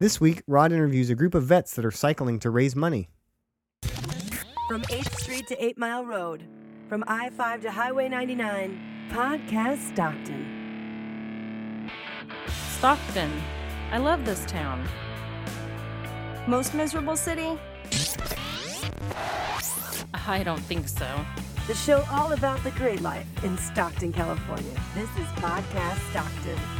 This week, Rod interviews a group of vets that are cycling to raise money. From 8th Street to 8 Mile Road, from I 5 to Highway 99, Podcast Stockton. Stockton. I love this town. Most miserable city? I don't think so. The show all about the great life in Stockton, California. This is Podcast Stockton.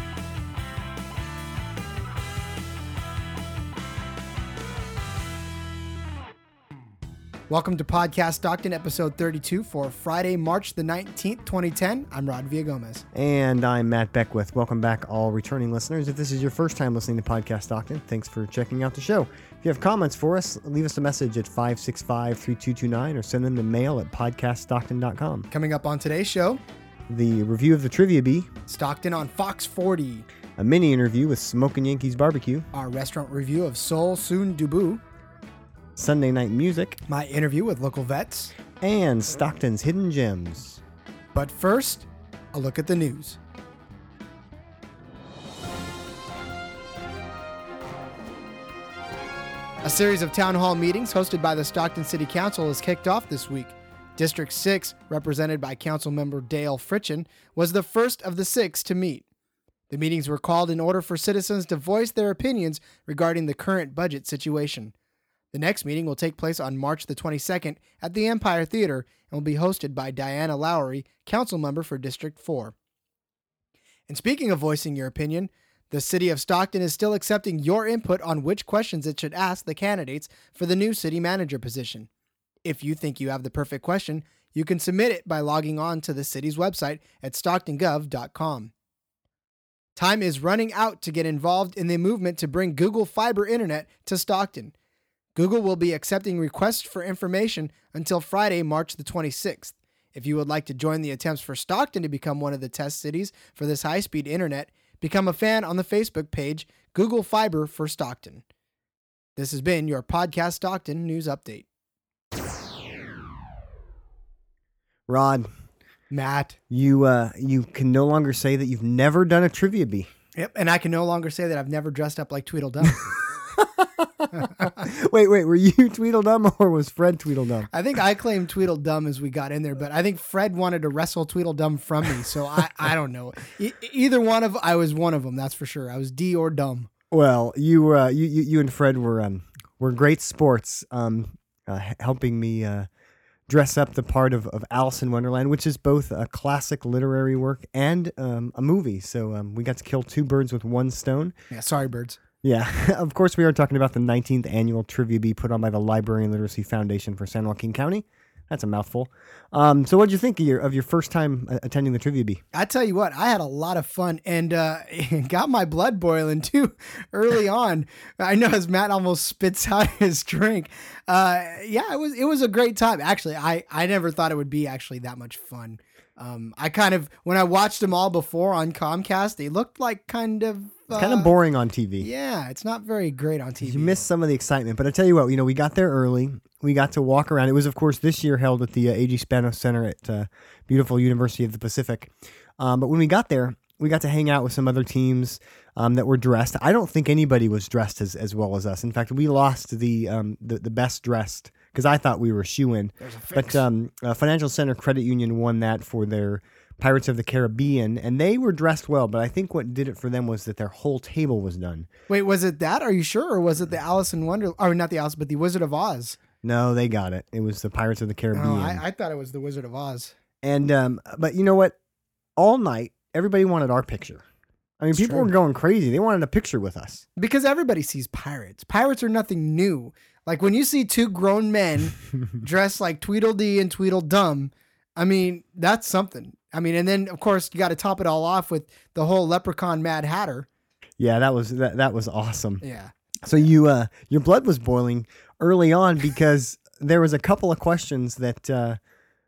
Welcome to Podcast Stockton, episode 32 for Friday, March the 19th, 2010. I'm Rod Villagomez. And I'm Matt Beckwith. Welcome back, all returning listeners. If this is your first time listening to Podcast Stockton, thanks for checking out the show. If you have comments for us, leave us a message at 565 3229 or send them to mail at podcaststockton.com. Coming up on today's show, The review of the Trivia Bee, Stockton on Fox 40, a mini interview with Smoking Yankees Barbecue, our restaurant review of Seoul Soon Dubu, Sunday Night Music, my interview with local vets. and Stockton's Hidden Gems. But first, a look at the news. A series of town hall meetings hosted by the Stockton City Council has kicked off this week. District 6, represented by Councilmember Dale Fritchen, was the first of the six to meet. The meetings were called in order for citizens to voice their opinions regarding the current budget situation. The next meeting will take place on March the 22nd at the Empire Theater and will be hosted by Diana Lowery, council member for District 4. And speaking of voicing your opinion, the city of Stockton is still accepting your input on which questions it should ask the candidates for the new city manager position. If you think you have the perfect question, you can submit it by logging on to the city's website at stocktongov.com. Time is running out to get involved in the movement to bring Google Fiber Internet to Stockton. Google will be accepting requests for information until Friday, March the 26th. If you would like to join the attempts for Stockton to become one of the test cities for this high speed internet, become a fan on the Facebook page Google Fiber for Stockton. This has been your Podcast Stockton News Update. Rod, Matt. you uh, you can no longer say that you've never done a Trivia Bee. Yep, and I can no longer say that I've never dressed up like Tweedledum. wait, wait, were you Tweedledum or was Fred Tweedledum? I think I claimed Tweedledum as we got in there, but I think Fred wanted to wrestle Tweedledum from me, so I, I don't know. E- either one of I was one of them, that's for sure. I was D or dumb. Well, you uh, you, you you and Fred were um were great sports, um, uh, helping me uh, dress up the part of, of Alice in Wonderland, which is both a classic literary work and um, a movie. So um, we got to kill two birds with one stone. Yeah, sorry, birds. Yeah, of course we are talking about the 19th annual Trivia Bee put on by the Library and Literacy Foundation for San Joaquin County. That's a mouthful. Um, so, what did you think of your, of your first time uh, attending the Trivia Bee? I tell you what, I had a lot of fun and uh, got my blood boiling too early on. I know as Matt almost spits out his drink. Uh, yeah, it was it was a great time. Actually, I I never thought it would be actually that much fun. Um, I kind of when I watched them all before on Comcast, they looked like kind of It's kind of boring on TV. Yeah, it's not very great on TV. You miss some of the excitement, but I tell you what, you know, we got there early. We got to walk around. It was, of course, this year held at the uh, A.G. Spanos Center at uh, beautiful University of the Pacific. Um, but when we got there, we got to hang out with some other teams um, that were dressed. I don't think anybody was dressed as, as well as us. In fact, we lost the um, the, the best dressed because I thought we were shoe in. But um, uh, Financial Center Credit Union won that for their Pirates of the Caribbean, and they were dressed well. But I think what did it for them was that their whole table was done. Wait, was it that? Are you sure, or was it the Alice in Wonder? Or not the Alice, but the Wizard of Oz? No, they got it. It was the Pirates of the Caribbean. Oh, I, I thought it was the Wizard of Oz. And um, but you know what? All night, everybody wanted our picture. I mean, It's people true. were going crazy. They wanted a picture with us. because everybody sees pirates. Pirates are nothing new. Like when you see two grown men dressed like Tweedledee and Tweedledum, I mean, that's something. I mean, and then of course you got to top it all off with the whole leprechaun Mad Hatter. Yeah, that was that, that was awesome. Yeah. So you uh, your blood was boiling early on because there was a couple of questions that uh,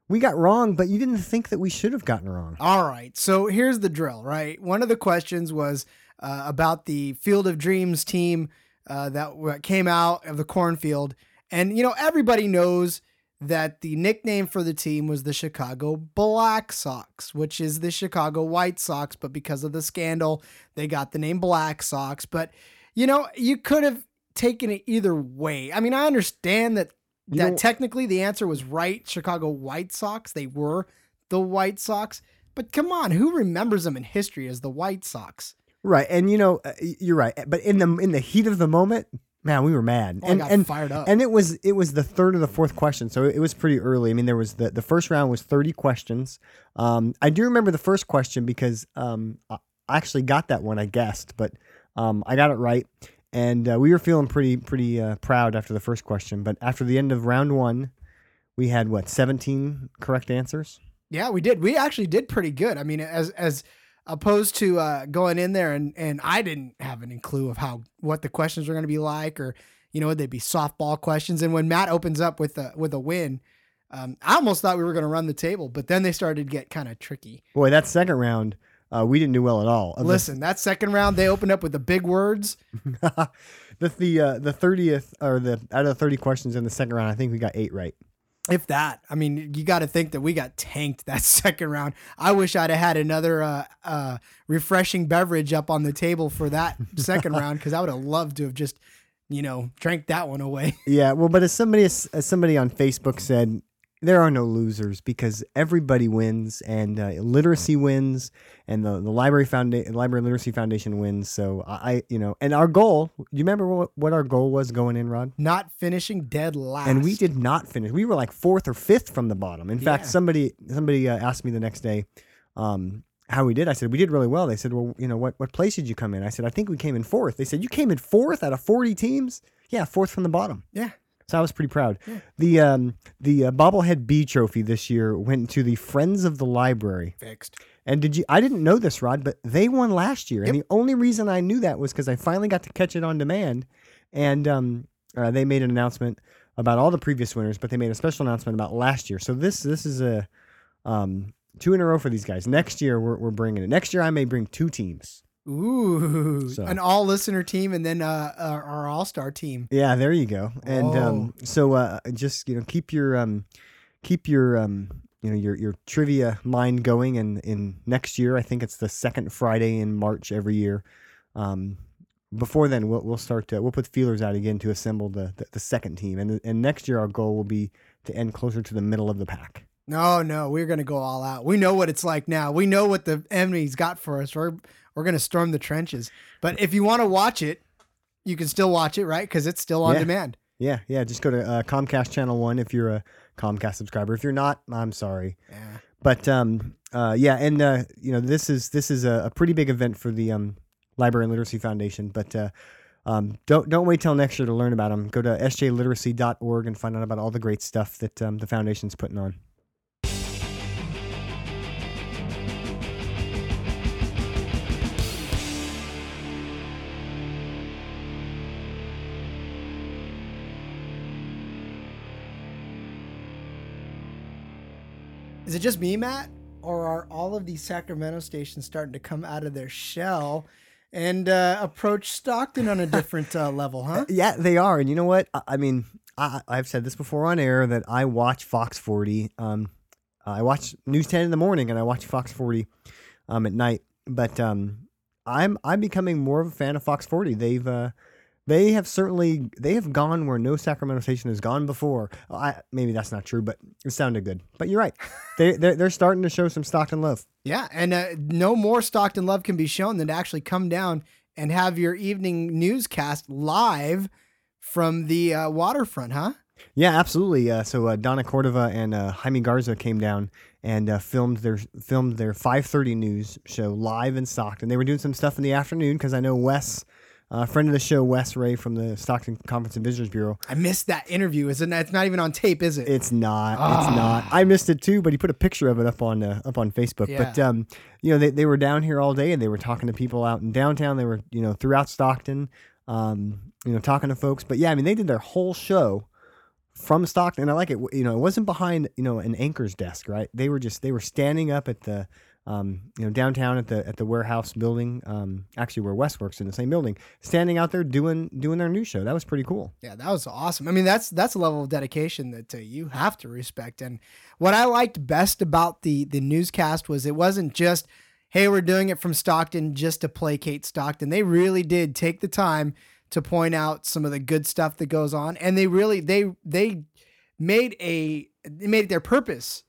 we got wrong, but you didn't think that we should have gotten wrong. All right. So here's the drill, right? One of the questions was uh, about the Field of Dreams team uh, that came out of the cornfield. And, you know, everybody knows that the nickname for the team was the Chicago Black Sox, which is the Chicago White Sox. But because of the scandal, they got the name Black Sox. But you know, you could have taken it either way. I mean, I understand that You that know- technically the answer was right. Chicago White Sox. They were the White Sox. But come on, who remembers them in history as the White Sox? Right, and you know uh, you're right, but in the in the heat of the moment, man, we were mad, Oh, and got and fired up. and it was it was the third or the fourth question, so it was pretty early. I mean, there was the the first round was thirty questions. Um, I do remember the first question because um, I I actually got that one, I guessed, but um, I got it right, and uh, we were feeling pretty pretty uh, proud after the first question. But after the end of round one, we had what seventeen correct answers. Yeah, we did. We actually did pretty good. I mean, as as opposed to uh, going in there and and I didn't have any clue of how what the questions were going to be like, or you know, they'd be softball questions. And when Matt opens up with a with a win, um, I almost thought we were going to run the table, but then they started to get kind of tricky. Boy, that second round, uh, we didn't do well at all. Listen, that second round they opened up with the big words. the the uh, the thirtieth or the out of the thirty questions in the second round, I think we got eight right. If that, I mean, you got to think that we got tanked that second round. I wish I'd have had another uh, uh, refreshing beverage up on the table for that second round because I would have loved to have just, you know, drank that one away. Yeah, well, but as somebody as, somebody on Facebook said, there are no losers because everybody wins, and uh, literacy wins, and the, the library foundation, library literacy foundation wins. So I, you know, and our goal. Do you remember what, what our goal was going in, Rod? Not finishing dead last. And we did not finish. We were like fourth or fifth from the bottom. In fact, somebody somebody uh, asked me the next day um, how we did. I said we did really well. They said, well, you know, what what place did you come in? I said I think we came in fourth. They said you came in fourth out of forty teams. Yeah, fourth from the bottom. Yeah. So I was pretty proud. The um the uh, bobblehead B trophy this year went to the Friends of the Library. Fixed. And did you? I didn't know this, Rod, but they won last year, and the only reason I knew that was because I finally got to catch it on demand, and um, uh, they made an announcement about all the previous winners, but they made a special announcement about last year. So this this is a um, two in a row for these guys. Next year we're we're bringing it. Next year I may bring two teams. Ooh, So- an all listener team and then uh, our, our all star team. Yeah, there you go. And um, so uh, just you know keep your um, keep your um, you know your your trivia mind going. And in next year, I think it's the second Friday in March every year. Um, before then, we'll we'll start to, we'll put feelers out again to assemble the the, the second team. And and next year, our goal will be to end closer to the middle of the pack. No, no, we're gonna go all out. We know what it's like now. We know what the enemy's got for us. We're we're gonna storm the trenches. But if you want to watch it, you can still watch it, right? Because it's still on Yeah. demand. Yeah, yeah. Just go to uh, Comcast Channel One if you're a Comcast subscriber. If you're not, I'm sorry. Yeah. But um, uh, yeah, and uh, you know this is this is a, a pretty big event for the um, Library and Literacy Foundation. But uh, um, don't don't wait till next year to learn about them. Go to sjliteracy.org and find out about all the great stuff that um, the foundation's putting on. Is it just me, Matt, or are all of these Sacramento stations starting to come out of their shell and uh, approach Stockton on a different uh, level? Huh? Yeah, they are. And you know what? I, I mean, I, I've said this before on air that I watch Fox 40. Um, I watch News 10 in the morning and I watch Fox 40 um, at night. But um, I'm I'm becoming more of a fan of Fox 40. They've uh, they have certainly they have gone where no Sacramento station has gone before. I maybe that's not true, but it sounded good. But you're right. they they're, they're starting to show some Stockton love. Yeah, and uh, no more Stockton love can be shown than to actually come down and have your evening newscast live from the uh, waterfront, huh? Yeah, absolutely. Uh, so uh, Donna Cordova and uh, Jaime Garza came down and uh, filmed their filmed their 5:30 news show live in Stockton. They were doing some stuff in the afternoon because I know Wes, a friend of the show, Wes Rhea from the Stockton Conference and Visitors Bureau. I missed that interview. Is it? It's not even on tape, is it? It's not. It's not. I missed it too, but he put a picture of it up on uh, up on Facebook. But um, you know, they, they were down here all day and they were talking to people out in downtown. They were you know throughout Stockton, um, you know, talking to folks. But yeah, I mean, they did their whole show from Stockton. And I like it. You know, it wasn't behind you know an anchor's desk, right? They were just they were standing up at the um, you know downtown at the at the warehouse building. Um, actually, where Wes works in the same building, standing out there doing doing their news show. That was pretty cool. Yeah, that was awesome. I mean, that's that's a level of dedication that uh, you have to respect. And what I liked best about the the newscast was it wasn't just, hey, we're doing it from Stockton just to placate Stockton. They really did take the time to point out some of the good stuff that goes on, and they really they they made a they made it their purpose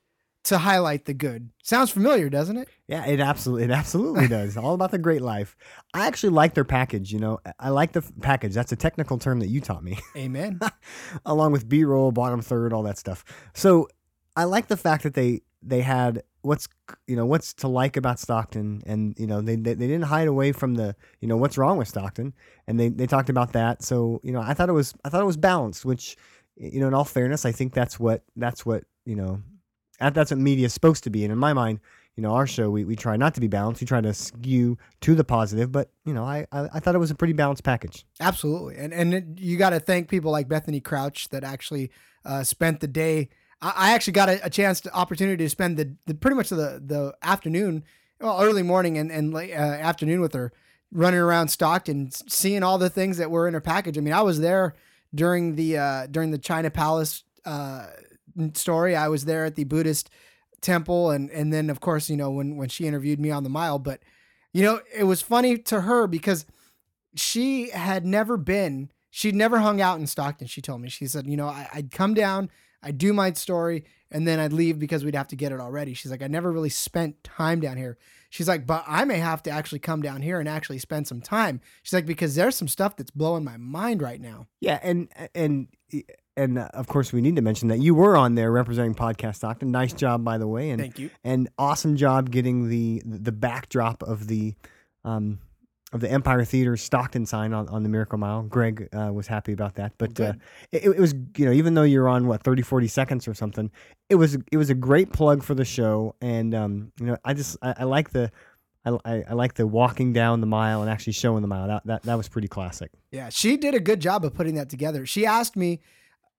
to highlight the good. Sounds familiar, doesn't it? Yeah, it absolutely it absolutely does. All about the great life. I actually like their package. You know, I like the f- package. That's a technical term that you taught me, Amen. along with B roll, bottom third, all that stuff. So I like the fact that they they had what's you know what's to like about Stockton, and you know they they, they didn't hide away from the you know what's wrong with Stockton, and they they talked about that. So you know I thought it was I thought it was balanced, which you know in all fairness I think that's what that's what you know that's what media is supposed to be. And in my mind, you know, our show we, we try not to be balanced. We try to skew to the positive, but you know, I I, I thought it was a pretty balanced package. Absolutely, and and it, you got to thank people like Bethany Crouch that actually uh, spent the day. I, I actually got a, a chance, to, opportunity to spend the, the pretty much the the afternoon, well, early morning and and late uh, afternoon with her, running around Stockton, seeing all the things that were in her package. I mean, I was there during the uh, during the China Palace uh, story. I was there at the Buddhist temple, and and then of course you know when when she interviewed me on the mile, but. You know, it was funny to her because she had never been she'd never hung out in stockton she told me she said you know I, i'd come down i'd do my story and then i'd leave because we'd have to get it already she's like i never really spent time down here she's like but i may have to actually come down here and actually spend some time she's like because there's some stuff that's blowing my mind right now Yeah, and and and uh, of course we need to mention that you were on there representing Podcast Stockton. Nice job, by the way, and thank you and awesome job getting the the backdrop of the um of the Empire Theater Stockton sign on, on the Miracle Mile. Greg uh, was happy about that, but uh, it, it was you know even though you're on what 30 40 seconds or something, it was it was a great plug for the show, and um you know I just I, I like the. I, I, I like the walking down the mile and actually showing the mile. That, that that was pretty classic. Yeah, she did a good job of putting that together. She asked me,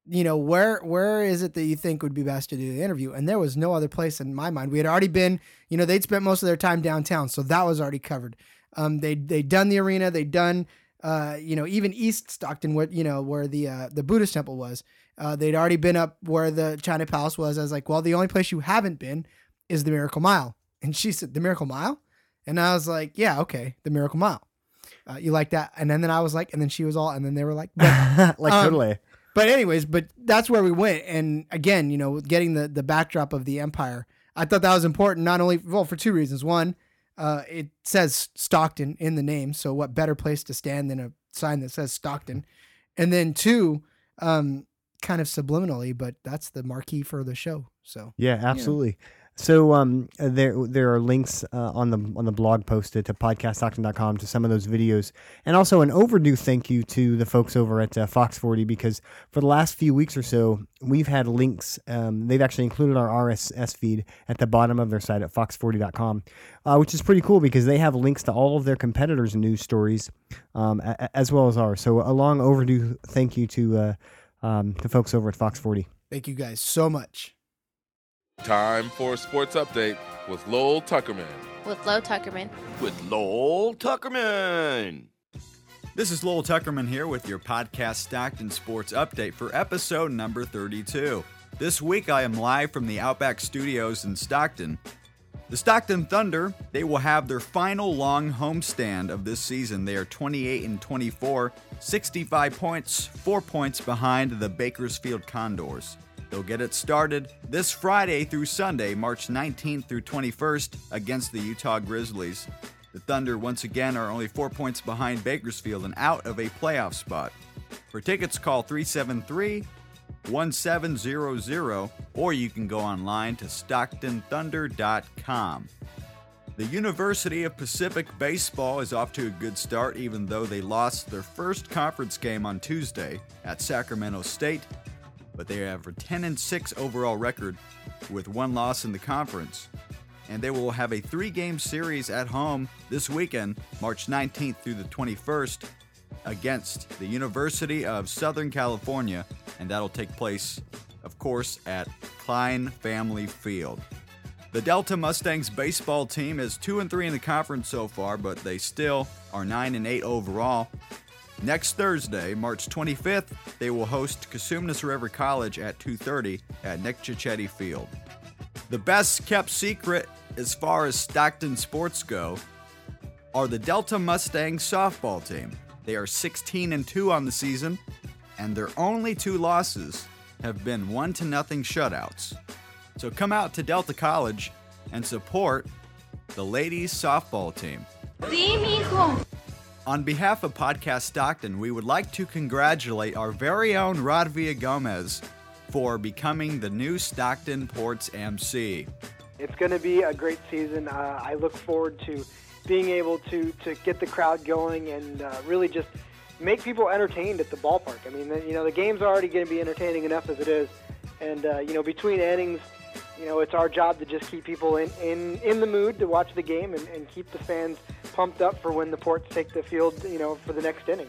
you know, where where is it that you think would be best to do the interview? And there was no other place in my mind. We had already been, you know, they'd spent most of their time downtown, so that was already covered. Um, they they'd done the arena, they'd done, uh, you know, even East Stockton, what you know, where the uh, the Buddhist temple was. Uh, they'd already been up where the China Palace was. I was like, well, the only place you haven't been is the Miracle Mile. And she said, the Miracle Mile, and I was like, yeah, okay, the Miracle Mile. Uh, you like that? And then, then I was like, and then she was all, and then they were like, like Um, totally. But anyways, but that's where we went. And again, you know, getting the the backdrop of the empire, I thought that was important. Not only well for two reasons. One, uh, it says Stockton in the name, so what better place to stand than a sign that says Stockton? And then two, um, kind of subliminally, but that's the marquee for the show. So Yeah, absolutely. So um, there there are links uh, on the on the blog posted to podcaststockton.com to some of those videos, and also an overdue thank you to the folks over at uh, Fox 40 because for the last few weeks or so we've had links. Um, they've actually included our RSS feed at the bottom of their site at fox40.com, uh, which is pretty cool because they have links to all of their competitors' news stories um, a- as well as ours. So a long overdue thank you to uh, um, the folks over at Fox 40. thank you guys so much. Time for a sports update with Lowell Tuckerman. with Lowell Tuckerman. with Lowell Tuckerman. This is Lowell Tuckerman here with your podcast Stockton Sports Update for episode number 32. This week I am live from the Outback Studios in Stockton. The Stockton Thunder, they will have their final long homestand of this season. They are 28 and 24, 65 points, 4 points behind the Bakersfield Condors. They'll get it started this Friday through Sunday, March 19th through 21st, against the Utah Grizzlies. The Thunder, once again, are only four points behind Bakersfield and out of a playoff spot. For tickets, call 373 1700 or you can go online to StocktonThunder.com. The University of Pacific Baseball is off to a good start, even though they lost their first conference game on Tuesday at Sacramento State. But they have a 10 and 6 overall record with one loss in the conference. And they will have a three game series at home this weekend, March 19th through the 21st, against the University of Southern California. And that'll take place, of course, at Klein Family Field. The Delta Mustangs baseball team is 2 and 3 in the conference so far, but they still are 9 and 8 overall. Next Thursday, March 25th, they will host Cosumnes River College at 2:30 at Nick Cichetti Field. The best kept secret as far as Stockton sports go, are the Delta Mustang softball team. They are 16 and 2 on the season, and their only two losses have been 1 to nothing shutouts. So come out to Delta College and support the ladies softball team. On behalf of Podcast Stockton, we would like to congratulate our very own Rod Villagomez for becoming the new Stockton Ports MC. It's going to be a great season. Uh, I look forward to being able to, to get the crowd going and uh, really just make people entertained at the ballpark. I mean, you know, the game's already going to be entertaining enough as it is. And, uh, you know, between innings, you know, it's our job to just keep people in, in, in the mood to watch the game and, and keep the fans pumped up for when the Ports take the field, you know, for the next inning.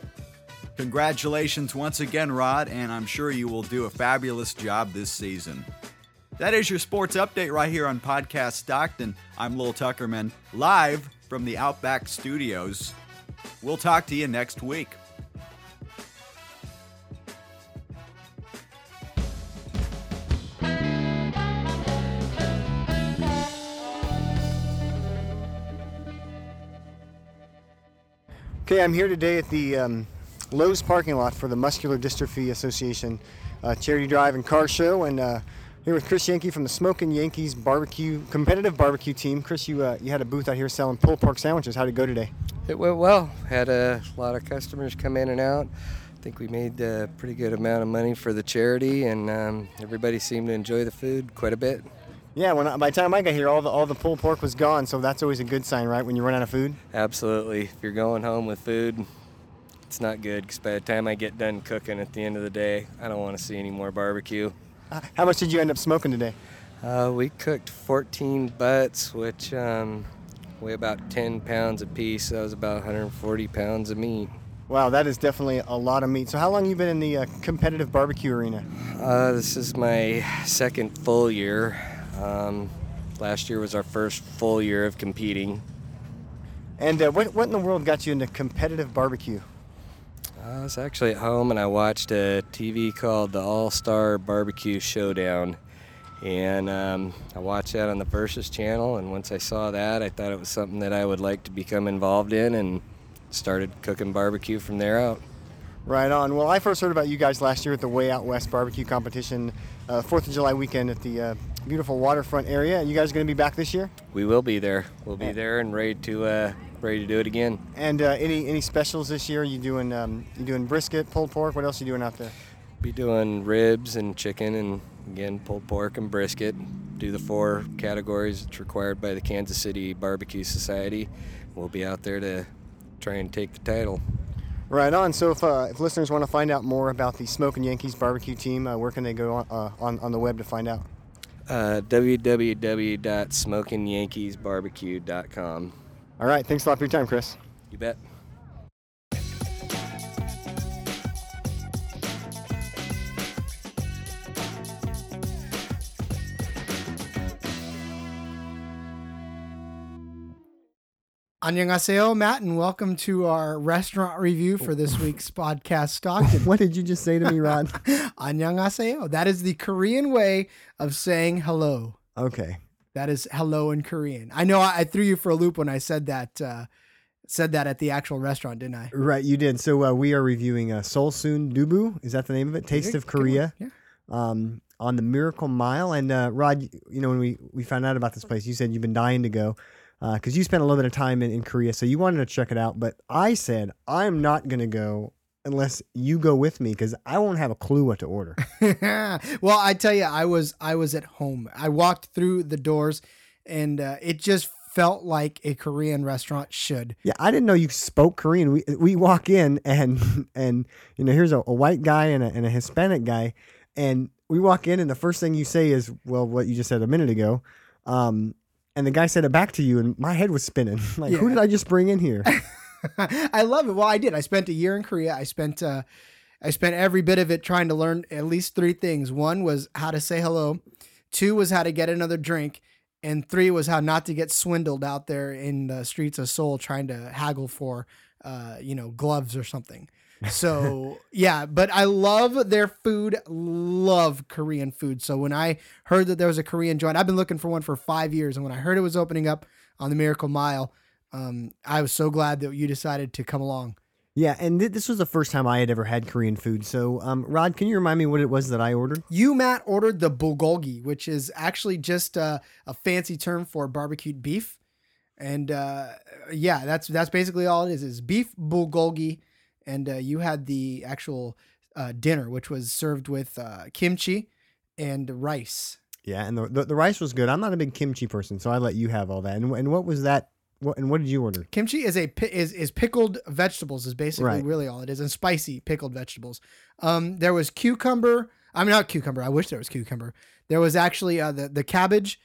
Congratulations once again, Rod, and I'm sure you will do a fabulous job this season. That is your sports update right here on Podcast Stockton. I'm Lowell Tuckerman, live from the Outback Studios. We'll talk to you next week. Okay, I'm here today at the um, Lowe's parking lot for the Muscular Dystrophy Association uh, charity drive and car show, and uh, here with Chris Yankee from the Smoking Yankees barbecue competitive barbecue team. Chris, you uh, you had a booth out here selling pulled pork sandwiches. How'd it go today? It went well. Had a lot of customers come in and out. I think we made a pretty good amount of money for the charity, and um, everybody seemed to enjoy the food quite a bit. Yeah, when I, by the time I got here, all the all the pulled pork was gone, so that's always a good sign, right? When you run out of food. Absolutely. If you're going home with food, it's not good because by the time I get done cooking at the end of the day, I don't want to see any more barbecue. Uh, how much did you end up smoking today? Uh, we cooked 14 butts, which um, weigh about 10 pounds a piece. So that was about 140 pounds of meat. Wow, that is definitely a lot of meat. So, how long you been in the uh, competitive barbecue arena? Uh, this is my second full year. Um, last year was our first full year of competing. And uh, what, what in the world got you into competitive barbecue? I was actually at home and I watched a TV called the All Star Barbecue Showdown. And um, I watched that on the Versus channel. And once I saw that, I thought it was something that I would like to become involved in and started cooking barbecue from there out. Right on. Well, I first heard about you guys last year at the Way Out West barbecue competition, uh, Fourth of July weekend at the uh, beautiful waterfront area. You guys going to be back this year? We will be there. We'll be there and ready to uh, ready to do it again. And uh, any any specials this year? You doing um, you doing brisket, pulled pork? What else are you doing out there? Be doing ribs and chicken and again pulled pork and brisket. Do the four categories that's required by the Kansas City Barbecue Society. We'll be out there to try and take the title. Right on. So if, uh, if listeners want to find out more about the Smoking Yankees barbecue team, uh, where can they go on, uh, on, on the web to find out? Uh, www.smokingyankeesbarbecue.com. All right. Thanks a lot for your time, Chris. You bet. Annyeonghaseyo, Matt, and welcome to our restaurant review for this week's podcast Stockton. what did you just say to me, Rod? Annyeonghaseyo. That is the Korean way of saying hello. Okay. That is hello in Korean. I know I, I threw you for a loop when I said that uh, said that at the actual restaurant, didn't I? Right, you did. So uh, we are reviewing uh, Seoul Soon Dubu. Is that the name of it? Taste of. Korea. Yeah. Um, on the Miracle Mile. And uh, Rod, you know when we we found out about this place, you said you've been dying to go because you spent a little bit of time in, in Korea, so you wanted to check it out. But I said I'm not gonna go unless you go with me because I won't have a clue what to order. well, I tell you, I was I was at home. I walked through the doors, and uh, it just felt like a Korean restaurant should. Yeah, I didn't know you spoke Korean. We we walk in and and you know here's a, a white guy and a, and a Hispanic guy, and we walk in and the first thing you say is well what you just said a minute ago, um, and the guy said it back to you and my head was spinning like who did I just bring in here? I love it. Well, I did. I spent a year in Korea. I spent uh, I spent every bit of it trying to learn at least three things. One was how to say hello. Two was how to get another drink. And three was how not to get swindled out there in the streets of Seoul trying to haggle for uh, you know, gloves or something. So yeah, but I love their food. Love Korean food. So when I heard that there was a Korean joint, I've been looking for one for five years, and when I heard it was opening up on the Miracle Mile, um, I was so glad that you decided to come along. Yeah, and th- this was the first time I had ever had Korean food. So, um, Rod, can you remind me what it was that I ordered? You, Matt, ordered the bulgogi, which is actually just uh, a fancy term for barbecued beef. And uh, yeah, that's that's basically all it is: is beef bulgogi. And uh, you had the actual uh, dinner, which was served with uh, kimchi and rice. Yeah, and the, the the rice was good. I'm not a big kimchi person, so I let you have all that. And, and what was that? What and what did you order? Kimchi is a is is pickled vegetables is basically Right. really all it is, and spicy pickled vegetables. Um, there was cucumber. I mean, not cucumber. I wish there was cucumber. There was actually uh, the the cabbage.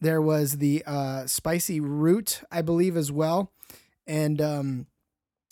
There was the uh, spicy root, I believe, as well, and um,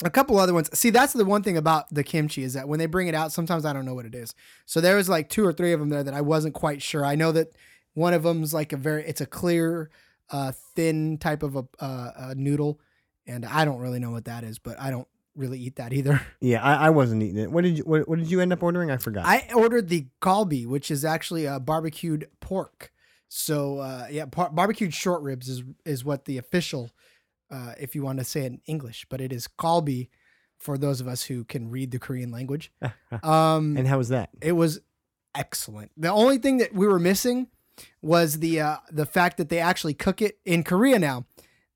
a couple other ones. See, that's the one thing about the kimchi is that when they bring it out, sometimes I don't know what it is. So there was like two or three of them there that I wasn't quite sure. I know that one of them's like a very, it's a clear, uh, thin type of a, uh, a noodle, and I don't really know what that is, but I don't really eat that either. Yeah, I, I wasn't eating it. What did you what, what did you end up ordering? I forgot. I ordered the kalbi, which is actually a barbecued pork. So uh, yeah, par- barbecued short ribs is is what the official, uh, if you want to say it in English, but it is kalbi for those of us who can read the Korean language. Um, and how was that? it was excellent. The only thing that we were missing was the uh, the fact that they actually cook it in Korea now.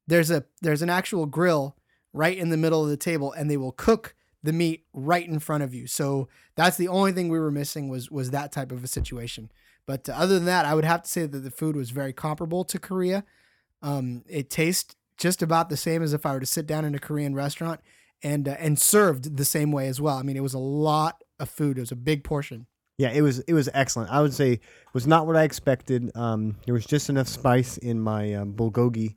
There's a there's an actual grill right in the middle of the table, and they will cook the meat right in front of you. So that's the only thing we were missing was was that type of a situation. But uh, other than that, I would have to say that the food was very comparable to Korea. Um, it tastes just about the same as if I were to sit down in a Korean restaurant, and uh, and served the same way as well. I mean, it was a lot of food. It was a big portion. Yeah, it was it was excellent. I would say it was not what I expected. Um, there was just enough spice in my uh, bulgogi.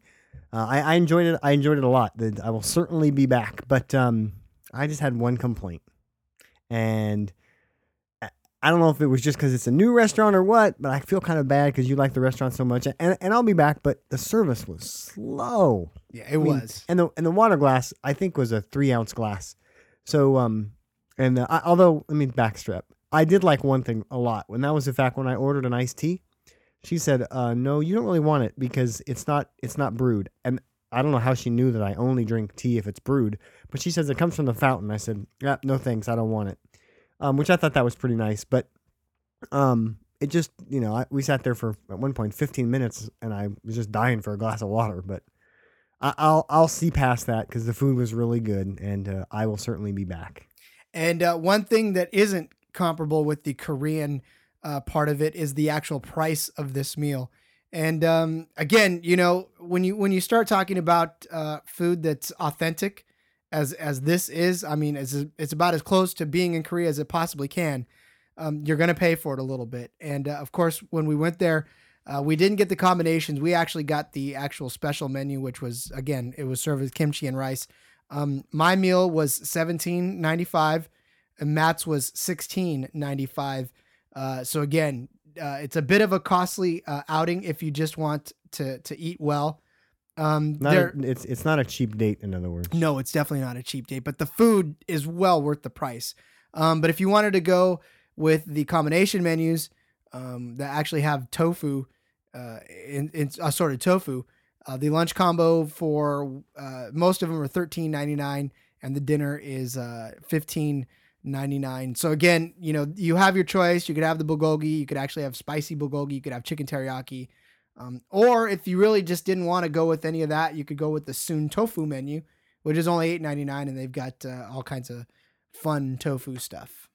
Uh, I, I enjoyed it. I enjoyed it a lot. I will certainly be back. But um, I just had one complaint, and I- don't know if it was just because it's a new restaurant or what. But I feel kind of bad because you like the restaurant so much, and and I'll be back. But the service was slow. Yeah, it I mean, was. and the and the water glass I think was a three ounce glass. So um, and uh, I, although let me backstrap, I did like one thing a lot, and that was the fact when I ordered an iced tea, she said, uh, "No, you don't really want it because it's not it's not brewed." And I don't know how she knew that I only drink tea if it's brewed, but she says it comes from the fountain. I said, "Yeah, no thanks, I don't want it," um, which I thought that was pretty nice, but um. It just, you know, I, we sat there for at one point 15 minutes, and I was just dying for a glass of water. But I- I'll I'll see past that because the food was really good, and uh, I will certainly be back. And uh, one thing that isn't comparable with the Korean uh, part of it is the actual price of this meal. And um, again, you know, when you when you start talking about uh, food that's authentic, as as this is, I mean, it's it's about as close to being in Korea as it possibly can. Um, you're gonna pay for it a little bit. And uh, of course, when we went there, uh, we didn't get the combinations. We actually got the actual special menu, which was again, it was served with kimchi and rice. Um, my meal was seventeen ninety five, and Matt's was sixteen ninety five. Uh, so again, uh, it's a bit of a costly uh, outing if you just want to to eat well. Um, Not a, it's it's not a cheap date, in other words. no, it's definitely not a cheap date, but the food is well worth the price. Um, but if you wanted to go with the combination menus um, that actually have tofu, uh, in, in assorted tofu, uh, the lunch combo for uh, most of them are thirteen ninety nine, and the dinner is uh, fifteen ninety nine. So again, you know, you have your choice. You could have the bulgogi. You could actually have spicy bulgogi. You could have chicken teriyaki. Um, or if you really just didn't want to go with any of that, you could go with the soon tofu menu, which is only eight ninety nine, and they've got uh, all kinds of fun tofu stuff.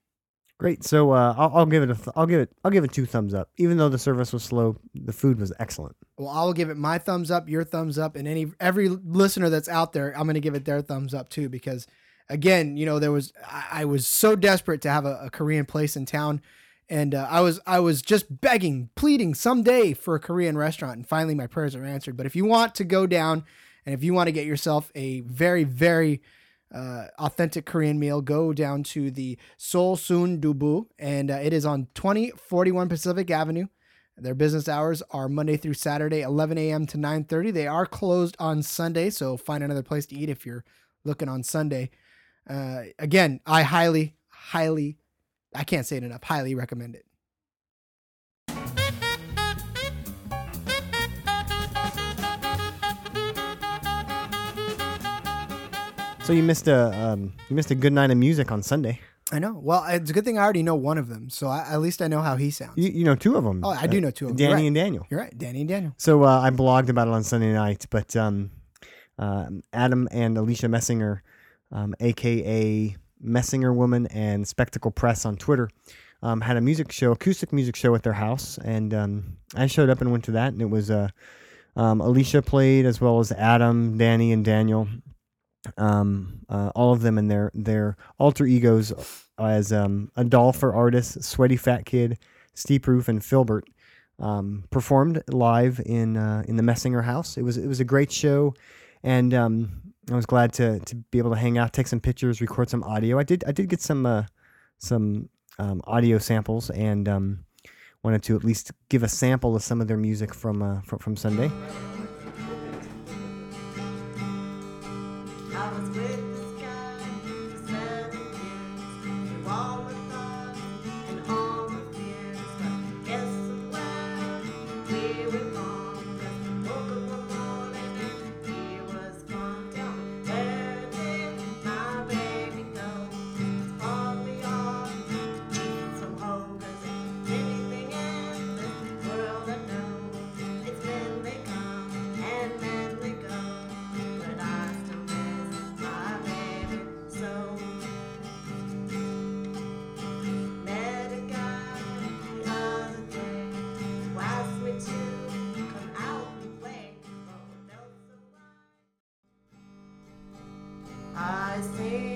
Great. So uh, I'll, I'll give it a th- I'll give it I'll give it two thumbs up. Even though the service was slow, the food was excellent. Well, I will give it my thumbs up, your thumbs up, and any every listener that's out there, I'm going to give it their thumbs up too because, again, you know, there was I, I was so desperate to have a, a Korean place in town, and uh, I was I was just begging, pleading someday for a Korean restaurant, and finally my prayers are answered. But if you want to go down, and if you want to get yourself a very very uh, authentic Korean meal, go down to the Seoul Soon Dubu, and uh, it is on 2041 Pacific Avenue. Their business hours are Monday through Saturday, 11 a.m. to 9:30. They are closed on Sunday, so find another place to eat if you're looking on Sunday. Uh, again, I highly, highly, I can't say it enough, highly recommend it. So you missed a um, you missed a good night of music on Sunday. I know. Well, it's a good thing I already know one of them, so I, at least I know how he sounds. You, you know two of them. Oh, I do know two of them. Danny right. and Daniel. You're right, Danny and Daniel. So uh, I blogged about it on Sunday night, but um, uh, Adam and Alicia Messinger, um, aka Messinger Woman and Spectacle Press on Twitter, um, had a music show, acoustic music show at their house, and um, I showed up and went to that, and it was uh, um, Alicia played as well as Adam, Danny, and Daniel. Um, uh, all of them in their their alter egos as um, a doll for artists, Sweaty Fat Kid, Steep Roof, and Filbert um, performed live in uh, in the Messinger house. It was it was a great show, and I was glad to to be able to hang out, take some pictures, record some audio. I did I did get some uh, some um, audio samples, and um, wanted to at least give a sample of some of their music from uh, from, from Sunday. Right. I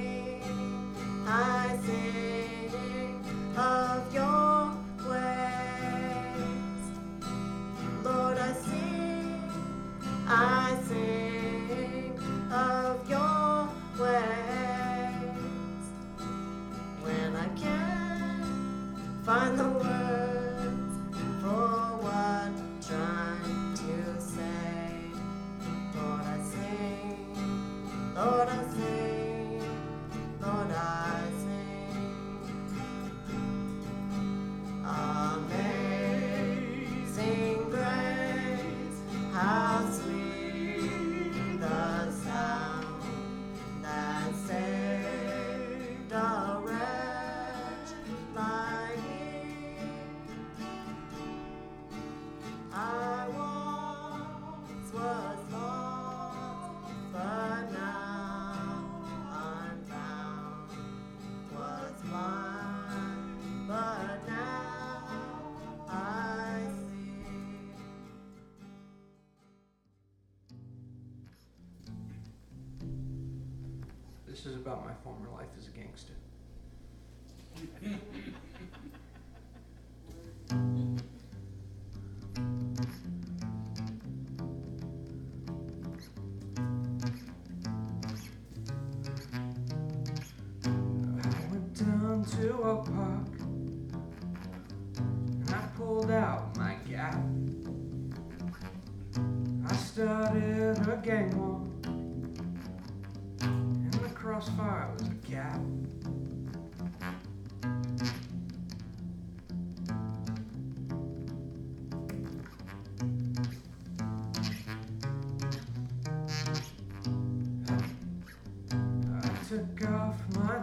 as a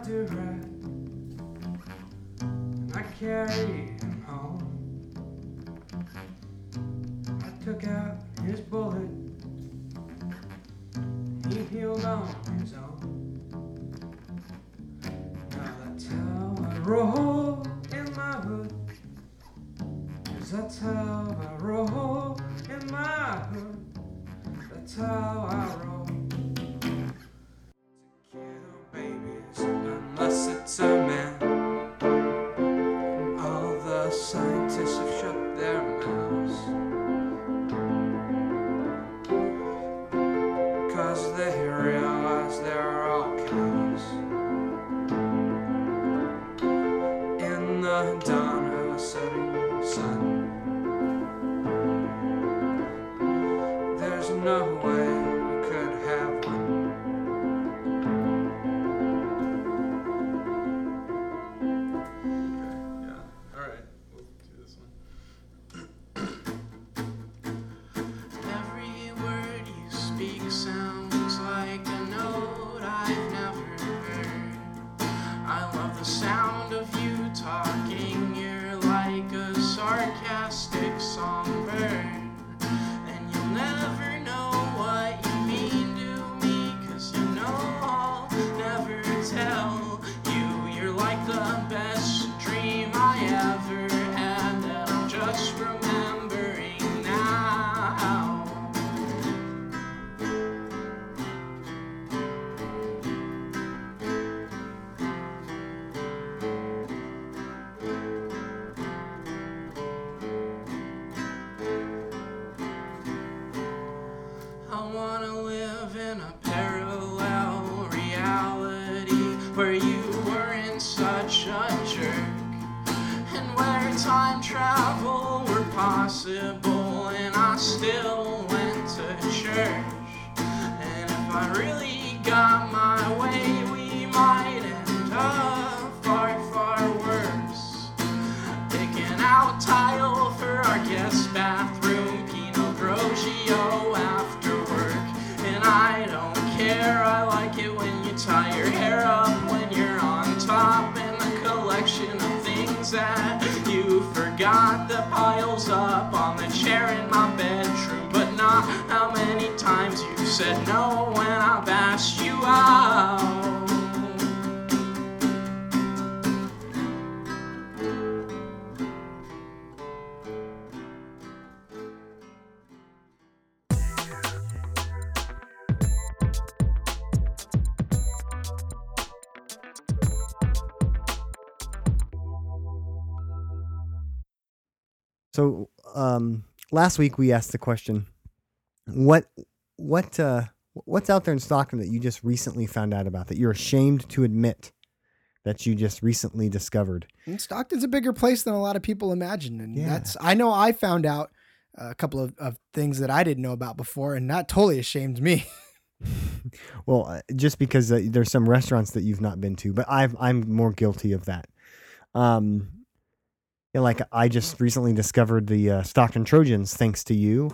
durag and I carried um, last week we asked the question, what what uh, what's out there in Stockton that you just recently found out about that you're ashamed to admit that you just recently discovered? And Stockton's a bigger place than a lot of people imagine, and Yeah. that's I know I found out a couple of, of things that I didn't know about before, and that totally ashamed me. Well, uh, just because uh, there's some restaurants that you've not been to, but I've, I'm more guilty of that. Um, yeah, like I just recently discovered the uh, Stockton Trojans thanks to you.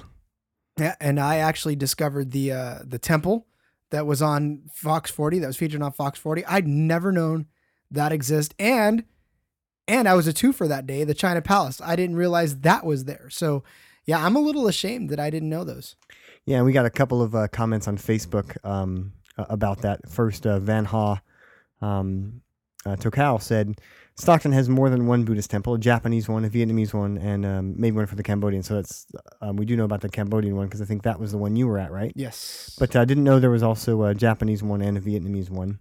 Yeah, and I actually discovered the uh, the temple that was on Fox 40 that was featured on Fox 40. I'd never known that exist, and and I was a two for that day, the China Palace. I didn't realize that was there. So yeah, I'm a little ashamed that I didn't know those. Yeah, we got a couple of uh, comments on Facebook um, about that. First, uh, Van Ha um, uh, Tokal said Stockton has more than one Buddhist temple: a Japanese one, a Vietnamese one, and um, maybe one for the Cambodian. So that's um, we do know about the Cambodian one because I think that was the one you were at, right? Yes. But I didn't know there was also a Japanese one and a Vietnamese one.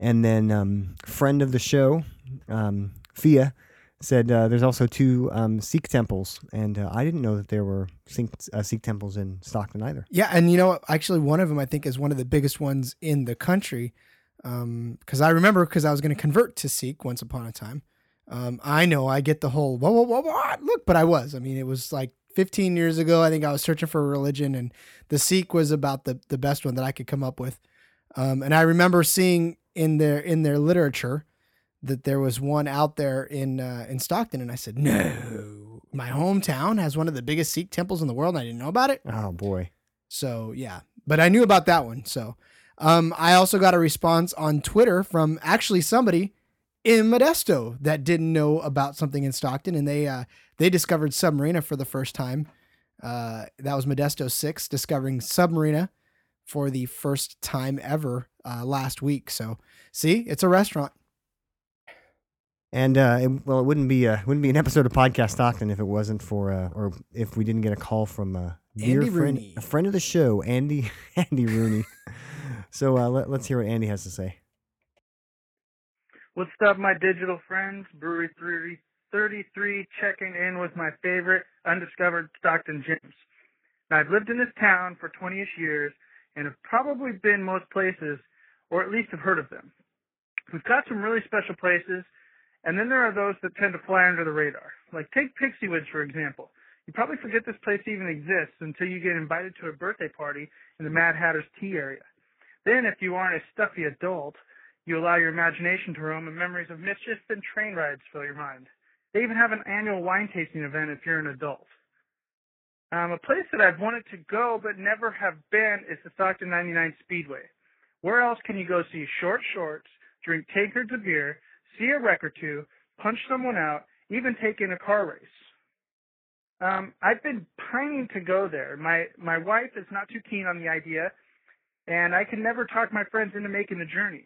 And then um, friend of the show, um, Fia, said uh, there's also two um, Sikh temples, and uh, I didn't know that there were Sikh, uh, Sikh temples in Stockton either. Yeah, and you know, actually, one of them I think is one of the biggest ones in the country. Because I remember, because I was going to convert to Sikh once upon a time. Um, I know I get the whole whoa, whoa, whoa, whoa, look, but I was. I mean, it was like 15 years ago. I think I was searching for a religion, and the Sikh was about the the best one that I could come up with. Um, and I remember seeing in their in their literature that there was one out there in uh, in Stockton, and I said, no, my hometown has one of the biggest Sikh temples in the world, and I didn't know about it. Oh boy. So yeah, but I knew about that one. So um, I also got a response on Twitter from actually somebody in Modesto that didn't know about something in Stockton, and they uh, they discovered Submarina for the first time. Uh, that was Modesto Six discovering Submarina for the first time ever uh, last week. So see, it's a restaurant. And uh, it, well, it wouldn't be a wouldn't be an episode of Podcast Stockton if it wasn't for uh, or if we didn't get a call from a dear Andy friend, Rooney. a friend of the show, Andy Andy Rooney. So uh, let, let's hear what Andy has to say. What's up, my digital friends? Brewery 3 33 checking in with my favorite undiscovered Stockton gyms. Now, I've lived in this town for 20ish years and have probably been most places, or at least have heard of them. We've got some really special places, and then there are those that tend to fly under the radar. Like take Pixie Woods, for example. You probably forget this place even exists until you get invited to a birthday party in the Mad Hatter's Tea area. Then, if you aren't a stuffy adult, you allow your imagination to roam and memories of mischief and train rides fill your mind. They even have an annual wine tasting event if you're an adult. Um, a place that I've wanted to go but never have been is the Stockton 99 Speedway. Where else can you go see short shorts, drink tankards of beer, see a wreck or two, punch someone out, even take in a car race. Um, I've been pining to go there. My my wife is not too keen on the idea, and I can never talk my friends into making the journey.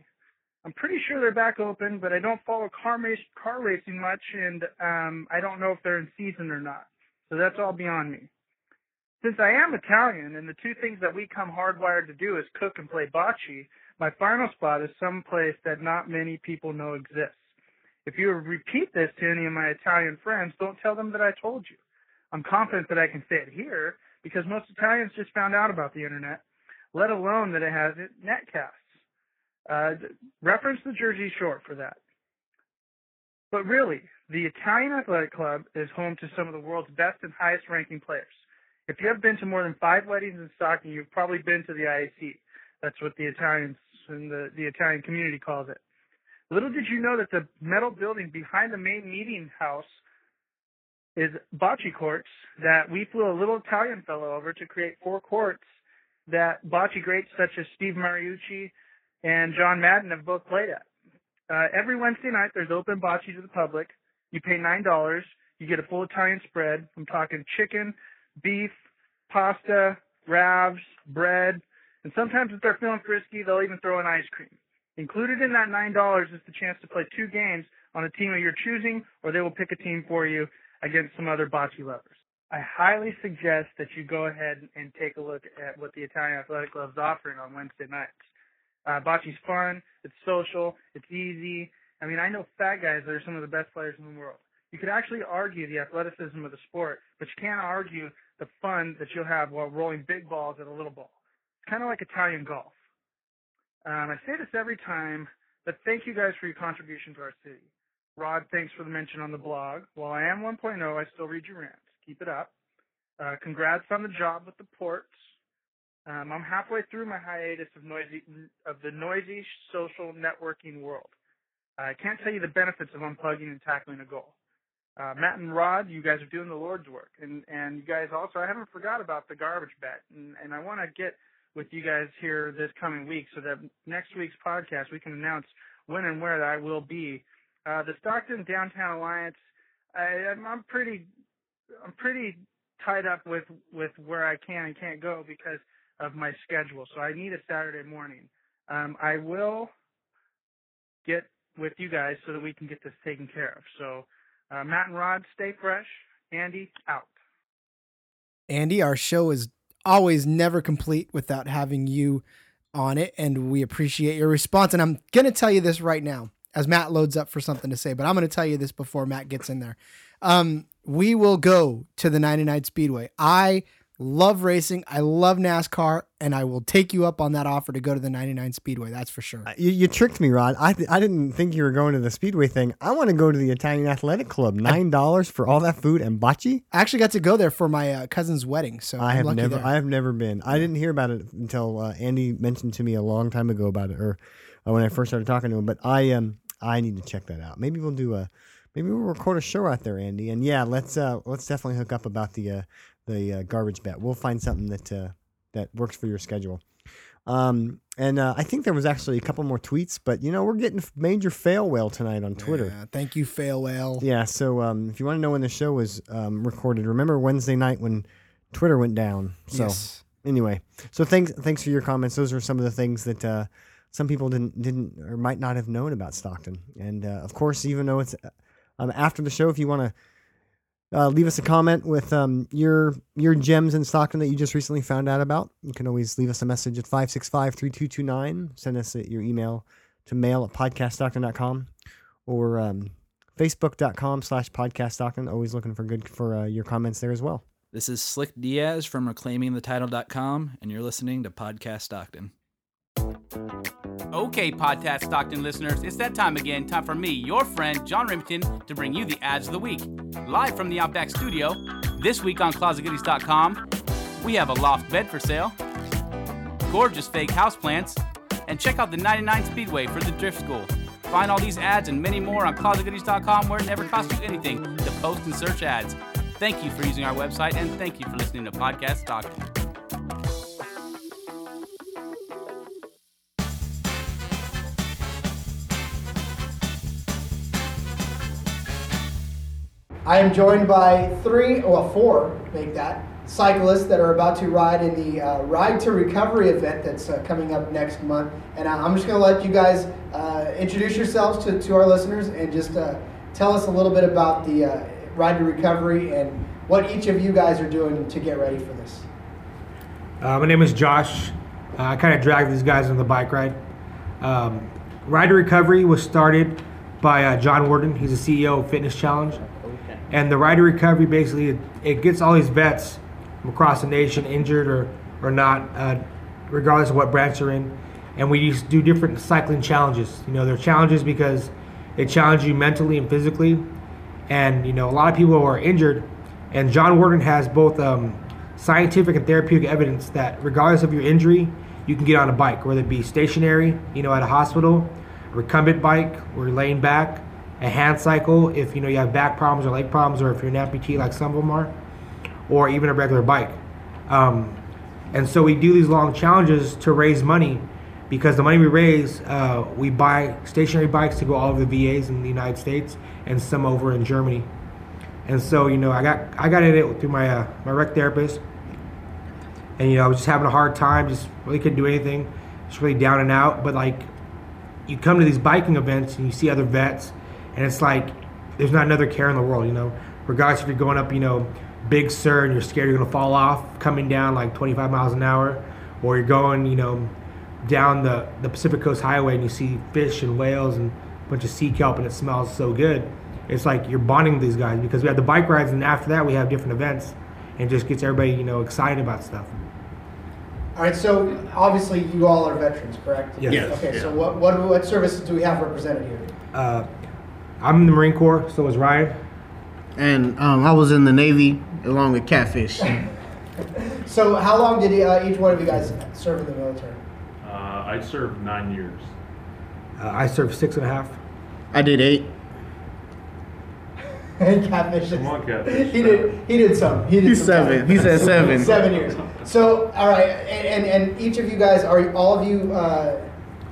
I'm pretty sure they're back open, but I don't follow car race car racing much, and um, I don't know if they're in season or not. So that's all beyond me. Since I am Italian, and the two things that we come hardwired to do is cook and play bocce, my final spot is some place that not many people know exists. If you repeat this to any of my Italian friends, don't tell them that I told you. I'm confident that I can say it here because most Italians just found out about the internet, let alone that it has netcasts. Uh, reference the Jersey Shore for that. But really, the Italian Athletic Club is home to some of the world's best and highest ranking players. If you have been to more than five weddings in Stockton, you've probably been to the IAC. That's what the Italians and the, the Italian community calls it. Little did you know that the metal building behind the main meeting house is bocce courts that we flew a little Italian fellow over to create four courts that bocce greats such as Steve Mariucci and John Madden have both played at. Uh, every Wednesday night there's open bocce to the public. You pay nine dollars. You get a full Italian spread. I'm talking chicken, beef, pasta, ravs, bread, and sometimes if they're feeling frisky, they'll even throw in ice cream. Included in that nine dollars is the chance to play two games on a team of your choosing, or they will pick a team for you against some other bocce lovers. I highly suggest that you go ahead and take a look at what the Italian Athletic Club is offering on Wednesday nights. Uh, bocce's fun, it's social, it's easy. I mean, I know fat guys that are some of the best players in the world. You could actually argue the athleticism of the sport, but you can't argue the fun that you'll have while rolling big balls at a little ball. It's kind of like Italian golf. Um, I say this every time, but thank you guys for your contribution to our city. Rod, thanks for the mention on the blog. While I am 1.0, I still read your rants. Keep it up. Uh, congrats on the job with the ports. Um, I'm halfway through my hiatus of noisy of the noisy social networking world. I can't tell you the benefits of unplugging and tackling a goal. Uh, Matt and Rod, you guys are doing the Lord's work, and and you guys also. I haven't forgot about the garbage bet, and and I want to get with you guys here this coming week so that next week's podcast we can announce when and where I will be. Uh, the Stockton Downtown Alliance, I, I'm pretty I'm pretty tied up with with where I can and can't go because of my schedule. So I need a Saturday morning. Um, I will get with you guys so that we can get this taken care of. So uh, Matt and Rod, stay fresh. Andy, out. Andy, our show is always never complete without having you on it, and we appreciate your response. And I'm going to tell you this right now as Matt loads up for something to say, but I'm going to tell you this before Matt gets in there. Um, we will go to the 99 Speedway. I love racing. I love NASCAR, and I will take you up on that offer to go to the 99 Speedway. That's for sure. You, you tricked me, Rod. I, th- I didn't think you were going to the Speedway thing. I want to go to the Italian Athletic Club. Nine dollars for all that food and bocce. I actually got to go there for my uh, cousin's wedding, so I I'm have never. there. I have never been. I didn't hear about it until uh, Andy mentioned to me a long time ago about it, or uh, when I first started talking to him. But I um I need to check that out. Maybe we'll do a maybe we'll record a show out there, Andy. And yeah, let's uh let's definitely hook up about the uh, the uh, garbage bet. We'll find something that uh, that works for your schedule. Um, and uh, I think there was actually a couple more tweets, but you know we're getting major fail whale tonight on Twitter. Yeah, thank you, Fail Whale. Yeah, so um, if you want to know when the show was um, recorded, remember Wednesday night when Twitter went down. So Yes. anyway, so thanks thanks for your comments. Those are some of the things that uh, some people didn't didn't or might not have known about Stockton. And uh, of course, even though it's um, after the show, if you want to. Uh, leave us a comment with um, your your gems in Stockton that you just recently found out about. You can always leave us a message at 565-3229. Send us uh, your email to mail at podcaststockton.com or um, facebook.com slash podcaststockton. Always looking for good for uh, your comments there as well. This is Slick Diaz from reclaimingthetitle.com, and you're listening to Podcast Stockton. Okay, Podcast Stockton listeners, it's that time again. Time for me, your friend John Remington, to bring you the ads of the week. Live from the Outback Studio, this week on ClosetGoodies.com, we have a loft bed for sale, gorgeous fake houseplants, and check out the 99 Speedway for the drift school. Find all these ads and many more on ClosetGoodies.com where it never costs you anything to post and search ads. Thank you for using our website and thank you for listening to Podcast Stockton. I am joined by three, well, four, make that, cyclists that are about to ride in the uh, Ride to Recovery event that's uh, coming up next month. And I'm just going to let you guys uh, introduce yourselves to, to our listeners and just uh, tell us a little bit about the uh, Ride to Recovery and what each of you guys are doing to get ready for this. Uh, my name is Josh. I kind of dragged these guys on the bike ride. Um, ride to Recovery was started by John Wordin. He's the CEO of Fitness Challenge. And the Ride to Recovery basically it, it gets all these vets from across the nation, injured or or not, uh, regardless of what branch they're in. And we do different cycling challenges. You know, they're challenges because they challenge you mentally and physically. And you know, a lot of people are injured, and John Wordin has both um, scientific and therapeutic evidence that regardless of your injury, you can get on a bike, whether it be stationary, you know, at a hospital, recumbent bike, or laying back, a hand cycle if you know you have back problems or leg problems, or if you're an amputee like some of them are, or even a regular bike. Um, and so we do these long challenges to raise money because the money we raise, uh, we buy stationary bikes to go all over the VAs in the United States and some over in Germany. And so you know, I got I got in it through my uh, my rec therapist, and you know, I was just having a hard time, just really couldn't do anything, just really down and out. But like, you come to these biking events and you see other vets, and it's like there's not another care in the world, you know. Regardless if you're going up, you know, Big Sur and you're scared you're gonna fall off, coming down like 25 miles an hour, or you're going, you know, down the the Pacific Coast Highway and you see fish and whales and a bunch of sea kelp and it smells so good. It's like you're bonding with these guys because we have the bike rides and after that we have different events and it just gets everybody, you know, excited about stuff. All right, so obviously you all are veterans, correct? Yes. Yes, Okay, so what, what, what services do we have represented here? Uh, I'm in the Marine Corps, so is Ryan. And um, I was in the Navy along with Catfish. So how long did uh, each one of you guys serve in the military? Uh, I served nine years. Uh, I served six and a half. I did eight. and Catfish. Come on, Catfish. He did. He did some. He did He's some seven. time. He said seven. seven years. So all right, and, and and each of you guys are all of you uh,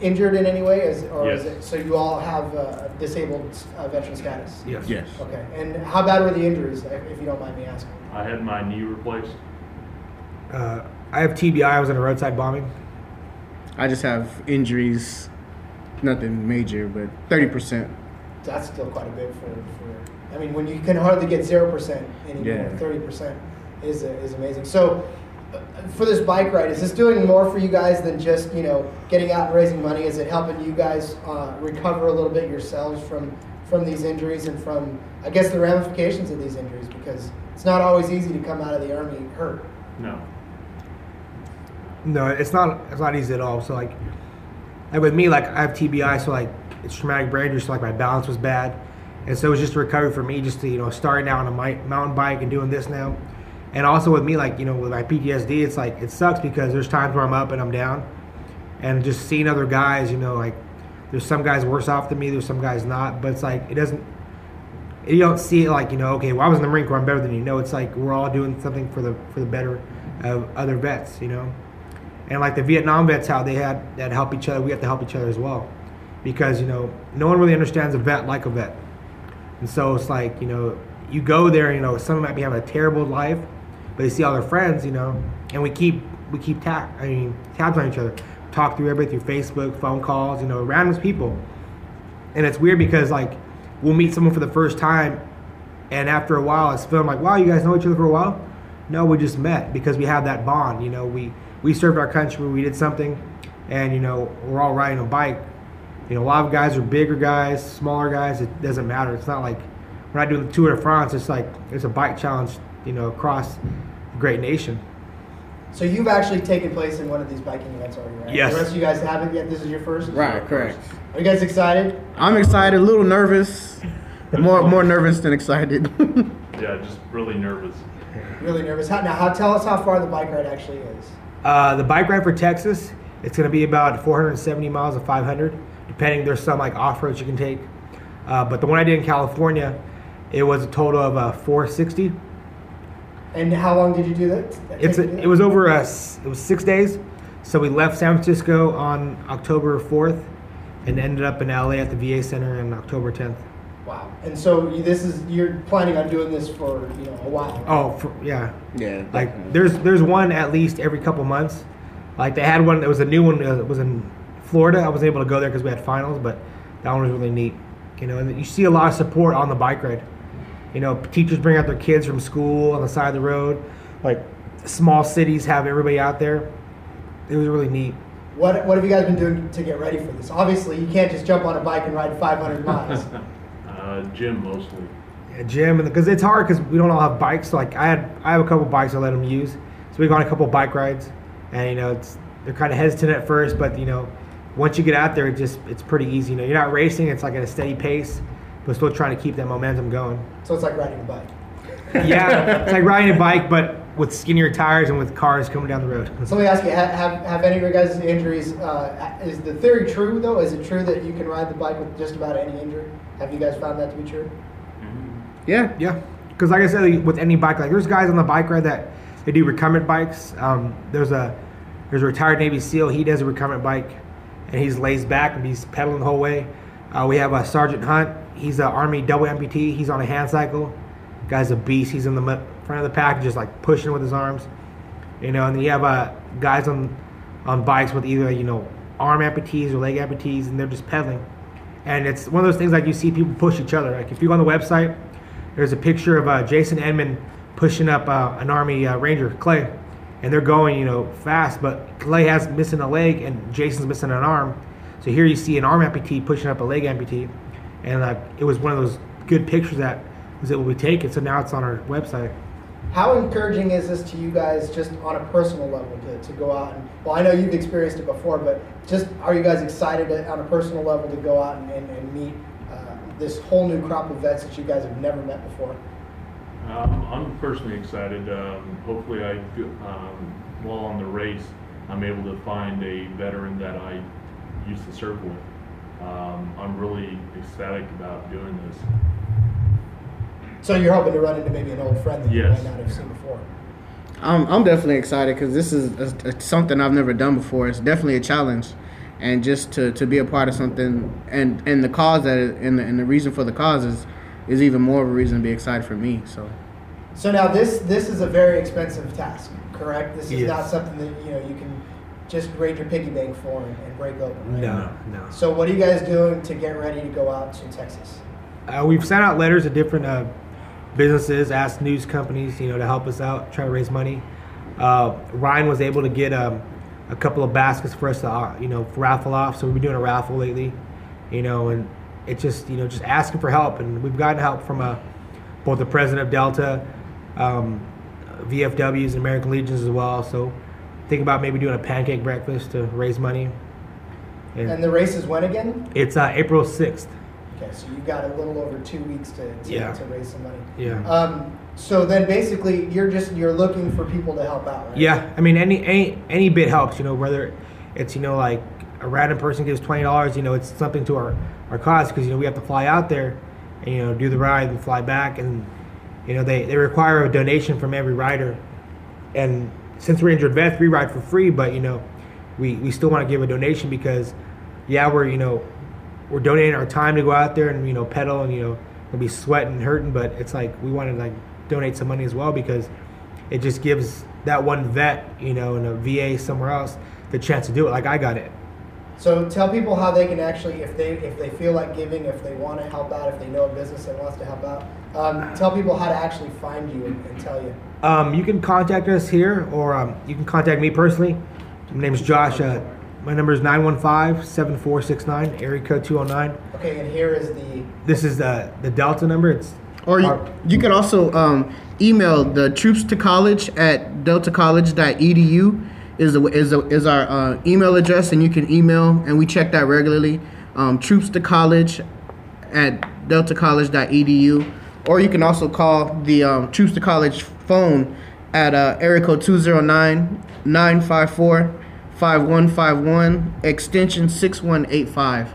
injured in any way, is, or is Yes. it so you all have uh, disabled uh, veteran status? Yes. Yes. Okay. And how bad were the injuries, if if you don't mind me asking? I had my knee replaced. Uh, I have TBI. I was in a roadside bombing. I just have injuries, nothing major, but thirty percent. That's still quite a bit for, for I mean, when you can hardly get zero percent anymore, Yeah. thirty percent is is amazing. So, for this bike ride, is this doing more for you guys than just you know getting out and raising money? Is it helping you guys uh, recover a little bit yourselves from from these injuries and from I guess the ramifications of these injuries because it's not always easy to come out of the army hurt. No. No, it's not. It's not easy at all. So like, like with me, like I have TBI, so like it's traumatic brain injury. So like my balance was bad, and so it was just a recovery for me, just to you know starting out on a mountain bike and doing this now, and also with me, like you know with my PTSD, it's like it sucks because there's times where I'm up and I'm down, and just seeing other guys, you know, like there's some guys worse off than me, there's some guys not, but it's like it doesn't. You don't see it like you know, okay, well I was in the Marine Corps, I'm better than you. No, it's like we're all doing something for the for the better of other vets, you know and like the Vietnam vets, how they had that help each other, we have to help each other as well, because you know no one really understands a vet like a vet, and so it's like you know you go there, you know someone might be having a terrible life, but they see all their friends, you know, and we keep we keep tab I mean tabs on each other, talk through everything through Facebook, phone calls, you know, random people, and it's weird because like we'll meet someone for the first time, and after a while it's feeling like wow you guys know each other for a while, no we just met because we have that bond, you know we we served our country, we did something, and you know we're all riding a bike. You know, a lot of guys are bigger guys, smaller guys. It doesn't matter. It's not like we're not doing the Tour de France. It's like it's a bike challenge, you know, across great nation. So you've actually taken place in one of these biking events already, right? Yes. The rest of you guys haven't yet. This is your first. Right, correct. Are you guys excited? I'm excited, a little nervous, more more nervous than excited. Yeah, just really nervous. Really nervous. How, now, how, tell us how far the bike ride actually is. Uh, the bike ride for Texas, it's going to be about 470 miles of 500, depending. There's some like off roads you can take, uh, but the one I did in California, it was a total of uh, 460. And how long did you do that? It's a, it was over us. it was six days. So we left San Francisco on October 4th, and ended up in LA at the VA Center on October 10th. Wow. And so this is you're planning on doing this for you know a while. Oh, for, yeah. Yeah. Like there's there's one at least every couple months. Like they had one that was a new one. Uh, it was in Florida. I was able to go there because we had finals, but that one was really neat. You know, and you see a lot of support on the bike ride. You know, teachers bring out their kids from school on the side of the road. Like small cities have everybody out there. It was really neat. What what have you guys been doing to get ready for this? Obviously, you can't just jump on a bike and ride 500 miles. Uh, gym mostly. Yeah, gym and because it's hard because we don't all have bikes. So like I had I have a couple bikes I let them use. So we go on a couple bike rides, and you know it's they're kind of hesitant at first, but you know once you get out there, it just it's pretty easy. You know you're not racing; it's like at a steady pace, but still trying to keep that momentum going. so it's like riding a bike. yeah, it's like riding a bike, but with skinnier tires and with cars coming down the road. So let me ask you: have, have, have any of your guys' injuries? Uh, is the theory true though? Is it true that you can ride the bike with just about any injury? Have you guys found that to be true? Yeah, yeah. Because like I said, with any bike, like there's guys on the bike ride that they do recumbent bikes. Um, there's a there's a retired Navy SEAL. He does a recumbent bike, and he's lays back and he's pedaling the whole way. Uh, we have a Sergeant Hunt. He's an Army double amputee. He's on a hand cycle. Guy's a beast. He's in the front of the pack, just like pushing with his arms. You know, and you have uh, guys on on bikes with either you know arm amputees or leg amputees, and they're just pedaling. And it's one of those things like you see people push each other. Like if you go on the website, there's a picture of uh, Jason Edmond pushing up uh, an Army uh, Ranger, Clay, and they're going, you know, fast. But Clay has missing a leg, and Jason's missing an arm. So here you see an arm amputee pushing up a leg amputee, and uh, it was one of those good pictures that was able to be taken. So now it's on our website. How encouraging is this to you guys, just on a personal level, to, to go out and? Well, I know you've experienced it before, but just are you guys excited to, on a personal level to go out and, and, and meet uh, this whole new crop of vets that you guys have never met before? Um, I'm personally excited. Um, hopefully, I um, while on the race, I'm able to find a veteran that I used to serve with. Um, I'm really ecstatic about doing this. So you're hoping to run into maybe an old friend that you might not have seen before. I'm, I'm definitely excited because this is a, a- something I've never done before. It's definitely a challenge, and just to, to be a part of something and and the cause that it, and the, and the reason for the cause is is even more of a reason to be excited for me. So So now this this is a very expensive task, correct? This is Yes. not something that you know you can just raid your piggy bank for and, and break open. Right? No, no. So what are you guys doing to get ready to go out to Texas? Uh, we've sent out letters to different uh, businesses, asked news companies, you know, to help us out, try to raise money. Uh, Ryan was able to get um, a couple of baskets for us to, uh, you know, raffle off. So we've been doing a raffle lately, you know, and it's just, you know, just asking for help. And we've gotten help from uh, both the president of Delta, um, VFWs, and American Legions as well. So think about maybe doing a pancake breakfast to raise money. And the race is when again? it's uh, April 6th. Okay, so you've got a little over two weeks to, to, Yeah. to raise some money. Yeah. Um, so then basically you're just you're looking for people to help out, right? Yeah, I mean any any any bit helps. You know, whether it's you know like a random person gives twenty dollars, you know, it's something to our our cause because you know we have to fly out there and you know do the ride and fly back, and you know they they require a donation from every rider, and since we're injured vets, we ride for free, but you know we we still want to give a donation because yeah we're you know we're donating our time to go out there and you know pedal and you know we'll be sweating and hurting, but it's like we want to like donate some money as well because it just gives that one vet, you know, in a VA somewhere else, the chance to do it. Like I got it. So tell people how they can actually, if they if they feel like giving, if they want to help out, if they know a business that wants to help out, um, tell people how to actually find you and, and tell you. Um, you can contact us here, or um, you can contact me personally. My name is Josh. Uh, my number is 915-7469, area code 209. Okay, and here is the This is the the Delta number. It's Or you, you can also um, email the troops to college at deltacollege.edu is a, is a, is our uh, email address, and you can email, and we check that regularly. Um, troops to college at deltacollege.edu, or you can also call the um, troops to college phone at uh, area code 209 954 5151 extension 6185.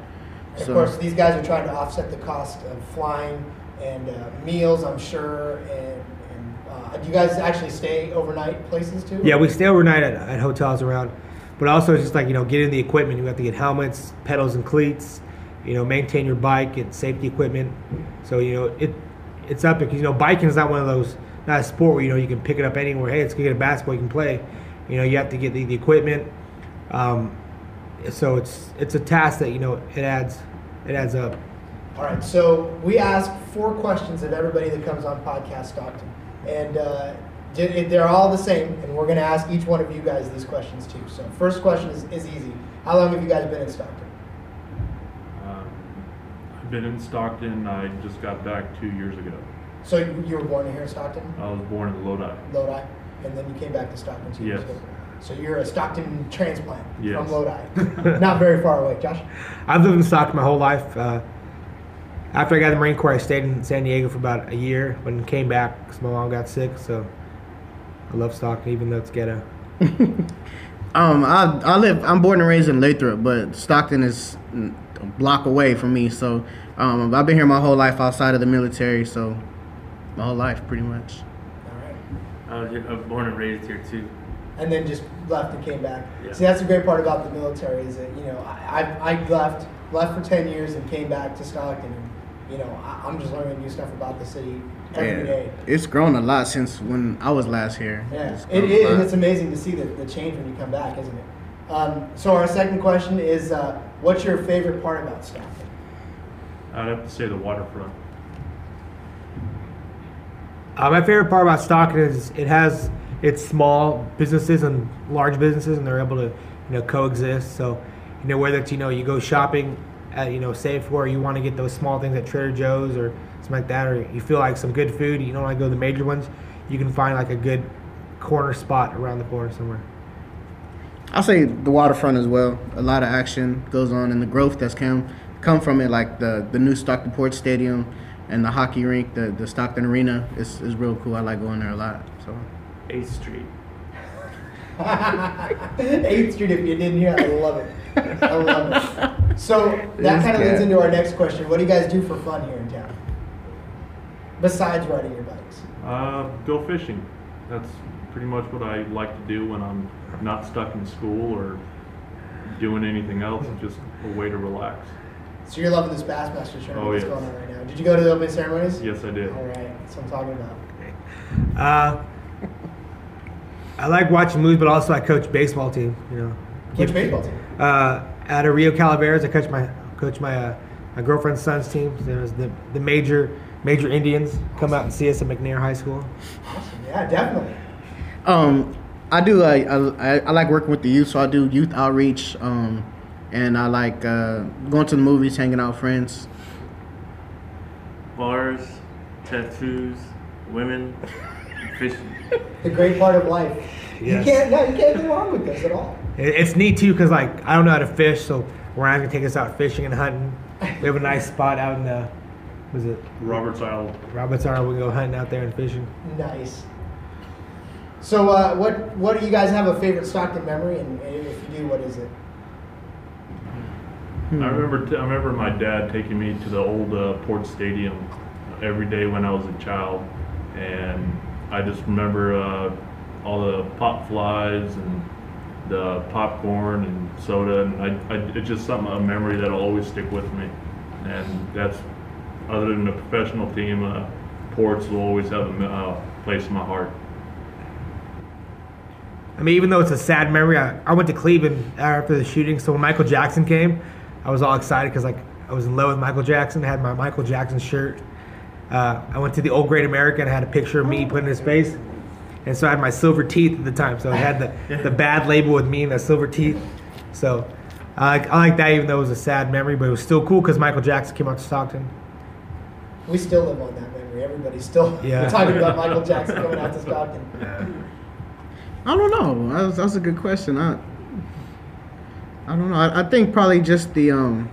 Of course, these guys are trying to offset the cost of flying and uh, meals, I'm sure. And, and uh, do you guys actually stay overnight places too? Yeah, we stay overnight at, at hotels around, but also it's just like you know getting the equipment. You have to get helmets, pedals, and cleats. You know, maintain your bike, get safety equipment. So you know it it's up because you know biking is not one of those not a sport where you know you can pick it up anywhere. Hey, let's go get a basketball you can play. You know you have to get the, the equipment. Um, so it's it's a task that you know it adds it adds up. All right, so we ask four questions of everybody that comes on Podcast Stockton, and uh, they're all the same, and we're going to ask each one of you guys these questions too. So, first question is, is easy. How long have you guys been in Stockton? Um, I've been in Stockton. I just got back two years ago. So you, you were born here in Stockton, I was born in Lodi. Lodi, and then you came back to Stockton two years Yes. ago. So you're a Stockton transplant Yes. from Lodi, not very far away. Josh, I've lived in Stockton my whole life. Uh, after I got in the Marine Corps, I stayed in San Diego for about a year, but then came back because my mom got sick. So I love Stockton, even though it's ghetto. Um, I I live. I'm born and raised in Lathrop, but Stockton is a block away from me. So, um, I've been here my whole life outside of the military. So, my whole life, pretty much. I was, I was born and raised here too. and then just left and came back. Yeah. See, that's the great part about the military is that you know I, I, I left left for ten years and came back to Stockton, and you know I, I'm just learning new stuff about the city every day. It's grown a lot since when I was last here. Yeah, It's it grown a is, lot. and it's amazing to see the, the change when you come back, isn't it? Um, so our second question is, uh, what's your favorite part about Stockton? I'd have to say the waterfront. Uh, my favorite part about Stockton is it has it's small businesses and large businesses, and they're able to you know coexist. So you know whether it's you know you go shopping at you know Safeway, or you want to get those small things at Trader Joe's or something like that, or you feel like some good food, you don't want to go to the major ones, you can find like a good corner spot around the corner somewhere. I'll say the waterfront as well. A lot of action goes on, and the growth that's come come from it, like the the new Stockton Port Stadium and the hockey rink, the the Stockton Arena, is is real cool. I like going there a lot. So. 8th Street. 8th Street, if you didn't hear, I love it. I love it. So that kind of leads into our next question. What do you guys do for fun here in town? Besides riding your bikes. Uh, go fishing. That's pretty much what I like to do when I'm not stuck in school or doing anything else. It's just a way to relax. So you're loving this Bassmaster tournament Oh, that's yes. going on right now. Did you go to the opening ceremonies? Yes, I did. All right, that's what I'm talking about. Uh, I like watching movies, but also I coach baseball team. You know, Which baseball team? Uh, at a Rio Calaveras, I coach my coach my uh, my girlfriend's son's team. There's the the major major Indians come out and see us at McNair High School. Awesome. Yeah, definitely. Um, I do. Uh, I, I like working with the youth, so I do youth outreach. Um, and I like uh, going to the movies, hanging out with friends. Bars, tattoos, women, fishing. The great part of life. Yes. You can't, no, you can't go wrong with this at all. It's neat too because like I don't know how to fish, so Ryan's gonna take us out fishing and hunting. We have a nice spot out in the was it Roberts Isle. Roberts Isle. We can go hunting out there and fishing. Nice. So, uh, what what do you guys have a favorite Stockton memory, and, and if you do, what is it? I remember. T- I remember my dad taking me to the old uh, Port Stadium every day when I was a child, and I just remember uh, all the pop flies and the popcorn and soda, and I, I, it's just something a memory that'll always stick with me, and that's other than the professional team. Uh, Ports will always have a uh, place in my heart. I mean, even though it's a sad memory, I, I went to Cleveland after the shooting. So when Michael Jackson came, I was all excited because like I was in love with Michael Jackson. I had my Michael Jackson shirt. Uh, I went to the Old Great American. I had a picture of me put in his face, and so I had my silver teeth at the time. So I had the the bad label with me and the silver teeth. So I like, I like that, even though it was a sad memory, but it was still cool because Michael Jackson came out to Stockton. We still live on that memory. Everybody's still Yeah. talking about Michael Jackson coming out to Stockton. I don't know. That's, that's a good question. I I don't know. I, I think probably just the um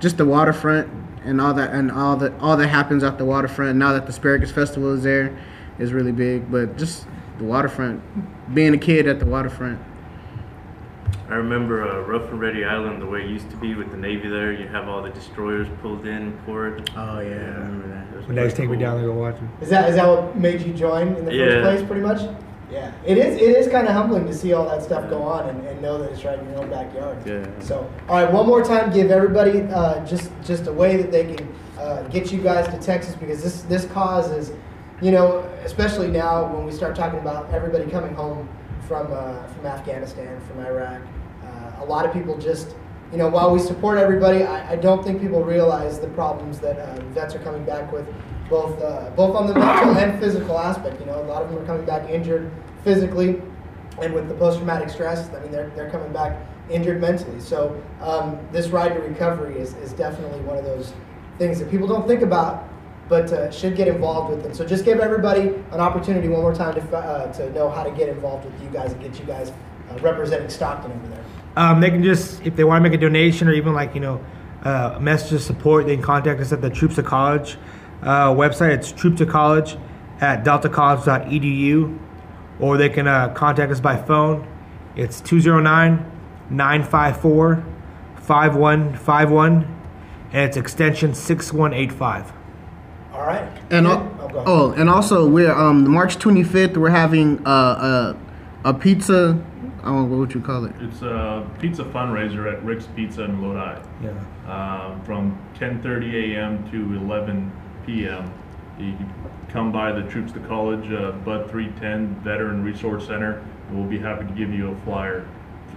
just the waterfront and all that and all that all that happens at the waterfront now that the Asparagus Festival is there is really big. But just the waterfront, being a kid at the waterfront. I remember uh, Rough and Ready Island, the way it used to be with the Navy there. You have all the destroyers pulled in for it. Oh yeah, I remember that. It was When they pretty take me down there to go watch him. Is that is that what made you join in the Yeah. first place, pretty much? Yeah, it is. It is kind of humbling to see all that stuff go on and, and know that it's right in your own backyard. Yeah. So, all right, one more time, give everybody uh, just just a way that they can uh, get you guys to Texas because this this cause is, you know, especially now when we start talking about everybody coming home from uh, from Afghanistan, from Iraq. Uh, a lot of people just, you know, while we support everybody, I, I don't think people realize the problems that uh, vets are coming back with, both uh, both on the mental and physical aspect. You know, a lot of them are coming back injured physically, and with the post-traumatic stress, I mean, they're, they're coming back injured mentally. So um, this ride to recovery is, is definitely one of those things that people don't think about, but uh, should get involved with. And so just give everybody an opportunity one more time to, uh, to know how to get involved with you guys and get you guys uh, representing Stockton over there. Um, they can just, if they want to make a donation or even like, you know, uh, a message of support, they can contact us at the Troops of College uh, website. It's Troop to College at deltacollege.edu, or they can uh, contact us by phone. It's 209 954 5151, and it's extension 6185. All right. And Yeah. Oh, oh, and also we're um March 25th. We're having uh, a a pizza. I don't know what would you call it. It's a pizza fundraiser at Rick's Pizza in Lodi. Yeah. Um, from 10:30 a.m. to 11 p.m. You can come by the Troops to College uh, Bud 310 Veteran Resource Center. and We'll be happy to give you a flyer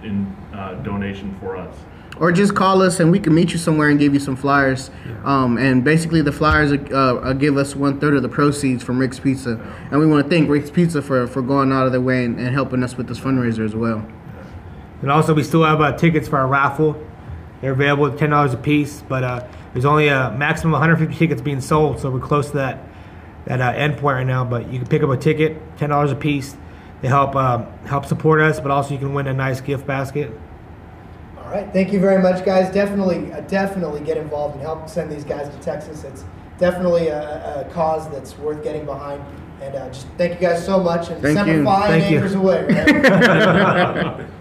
in uh, donation for us. Or just call us and we can meet you somewhere and give you some flyers. Um, and basically, the flyers uh, uh, give us one third of the proceeds from Rick's Pizza. And we want to thank Rick's Pizza for, for going out of their way and, and helping us with this fundraiser as well. And also, we still have uh, tickets for our raffle. They're available at ten dollars a piece, but uh, there's only a maximum of 150 tickets being sold, so we're close to that that uh, end point right now. But you can pick up a ticket, ten dollars a piece. They help um, help support us, but also you can win a nice gift basket. All right. Thank you very much, guys. Definitely, uh, definitely get involved and help send these guys to Texas. It's definitely a, a cause that's worth getting behind. And uh, just thank you guys so much. And Thank you. Semper Fi and Thank you. anchors away. Right?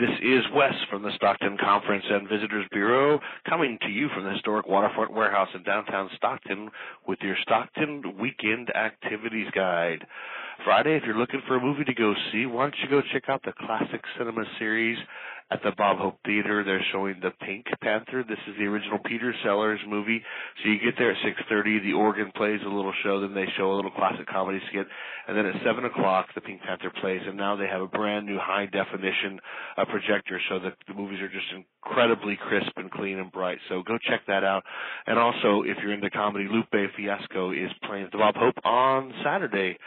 this is Wes from the Stockton Conference and Visitors Bureau, coming to you from the historic Waterfront Warehouse in downtown Stockton with your Stockton Weekend Activities Guide. Friday, if you're looking for a movie to go see, why don't you go check out the Classic Cinema Series at the Bob Hope Theater. They're showing The Pink Panther. This is the original Peter Sellers movie. So you get there at 6.30, the organ plays a little show, then they show a little classic comedy skit, and then at 7 o'clock, the Pink Panther plays, and now they have a brand new high definition uh, projector, so that the movies are just incredibly crisp and clean and bright. So go check that out. And also, if you're into comedy, Lupe Fiasco is playing the Bob Hope on Saturday.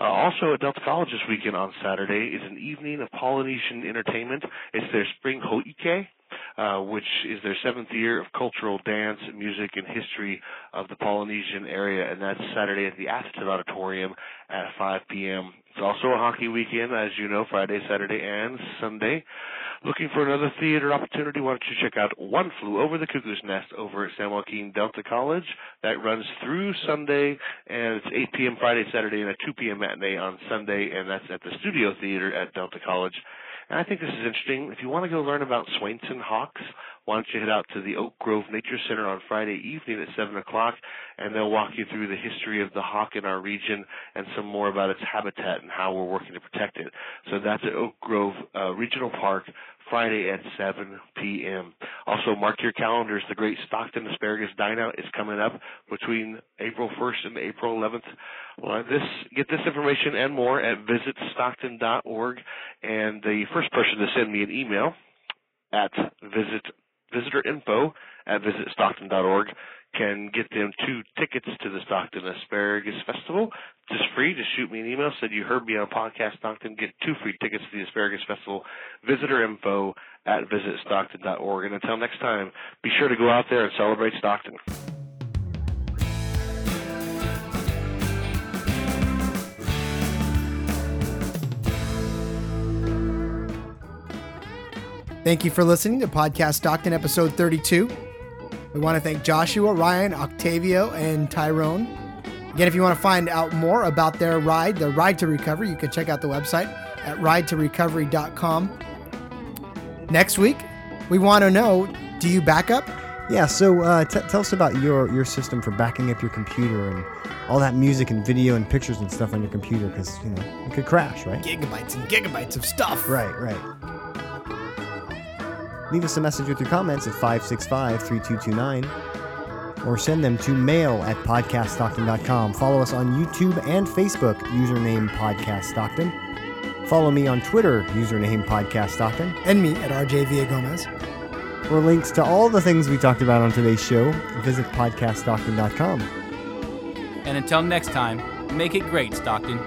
Uh, also at Delta College this weekend on Saturday is an evening of Polynesian entertainment. It's their spring ho'ike, uh, which is their seventh year of cultural dance, music, and history of the Polynesian area, and that's Saturday at the Atherton Auditorium at 5 p.m. It's also a hockey weekend, as you know, Friday, Saturday, and Sunday. Looking for another theater opportunity? Why don't you check out One Flew Over the Cuckoo's Nest over at San Joaquin Delta College? That runs through Sunday, and it's 8 p.m. Friday, Saturday, and a 2 p.m. matinee on Sunday, and that's at the Studio Theater at Delta College. And I think this is interesting. If you want to go learn about Swainson hawks, why don't you head out to the Oak Grove Nature Center on Friday evening at 7 o'clock, and they'll walk you through the history of the hawk in our region and some more about its habitat and how we're working to protect it. So that's at Oak Grove uh, Regional Park, Friday at 7 p.m. Also, mark your calendars. The Great Stockton Asparagus Dine Out is coming up between April 1st and April 11th. Well, this get this information and more at visitstockton.org. And the first person to send me an email at visit visitor info at visitstockton.org can get them two tickets to the Stockton Asparagus Festival. Just free. Just shoot me an email. Said you heard me on podcast Stockton. Get two free tickets to the Asparagus Festival. Visitor info at visitstockton.org. And until next time, be sure to go out there and celebrate Stockton. Thank you for listening to Podcast Stockton episode 32. We want to thank Joshua, Ryan, Octavio, and Tyrone. Again, if you want to find out more about their ride, their Ride to Recovery, you can check out the website at ridetorecovery.com. Next week, we want to know do you back up? Yeah, so uh, t- tell us about your, your system for backing up your computer and all that music and video and pictures and stuff on your computer because, you know, it could crash, right? Gigabytes and gigabytes of stuff. Right, right. Leave us a message with your comments at 565 3229 or send them to mail at podcaststockton.com. Follow us on YouTube and Facebook, username Podcast Stockton. Follow me on Twitter, username Podcast Stockton. And me at RJ Villagomez. For links to all the things we talked about on today's show, visit podcaststockton.com. And until next time, make it great, Stockton.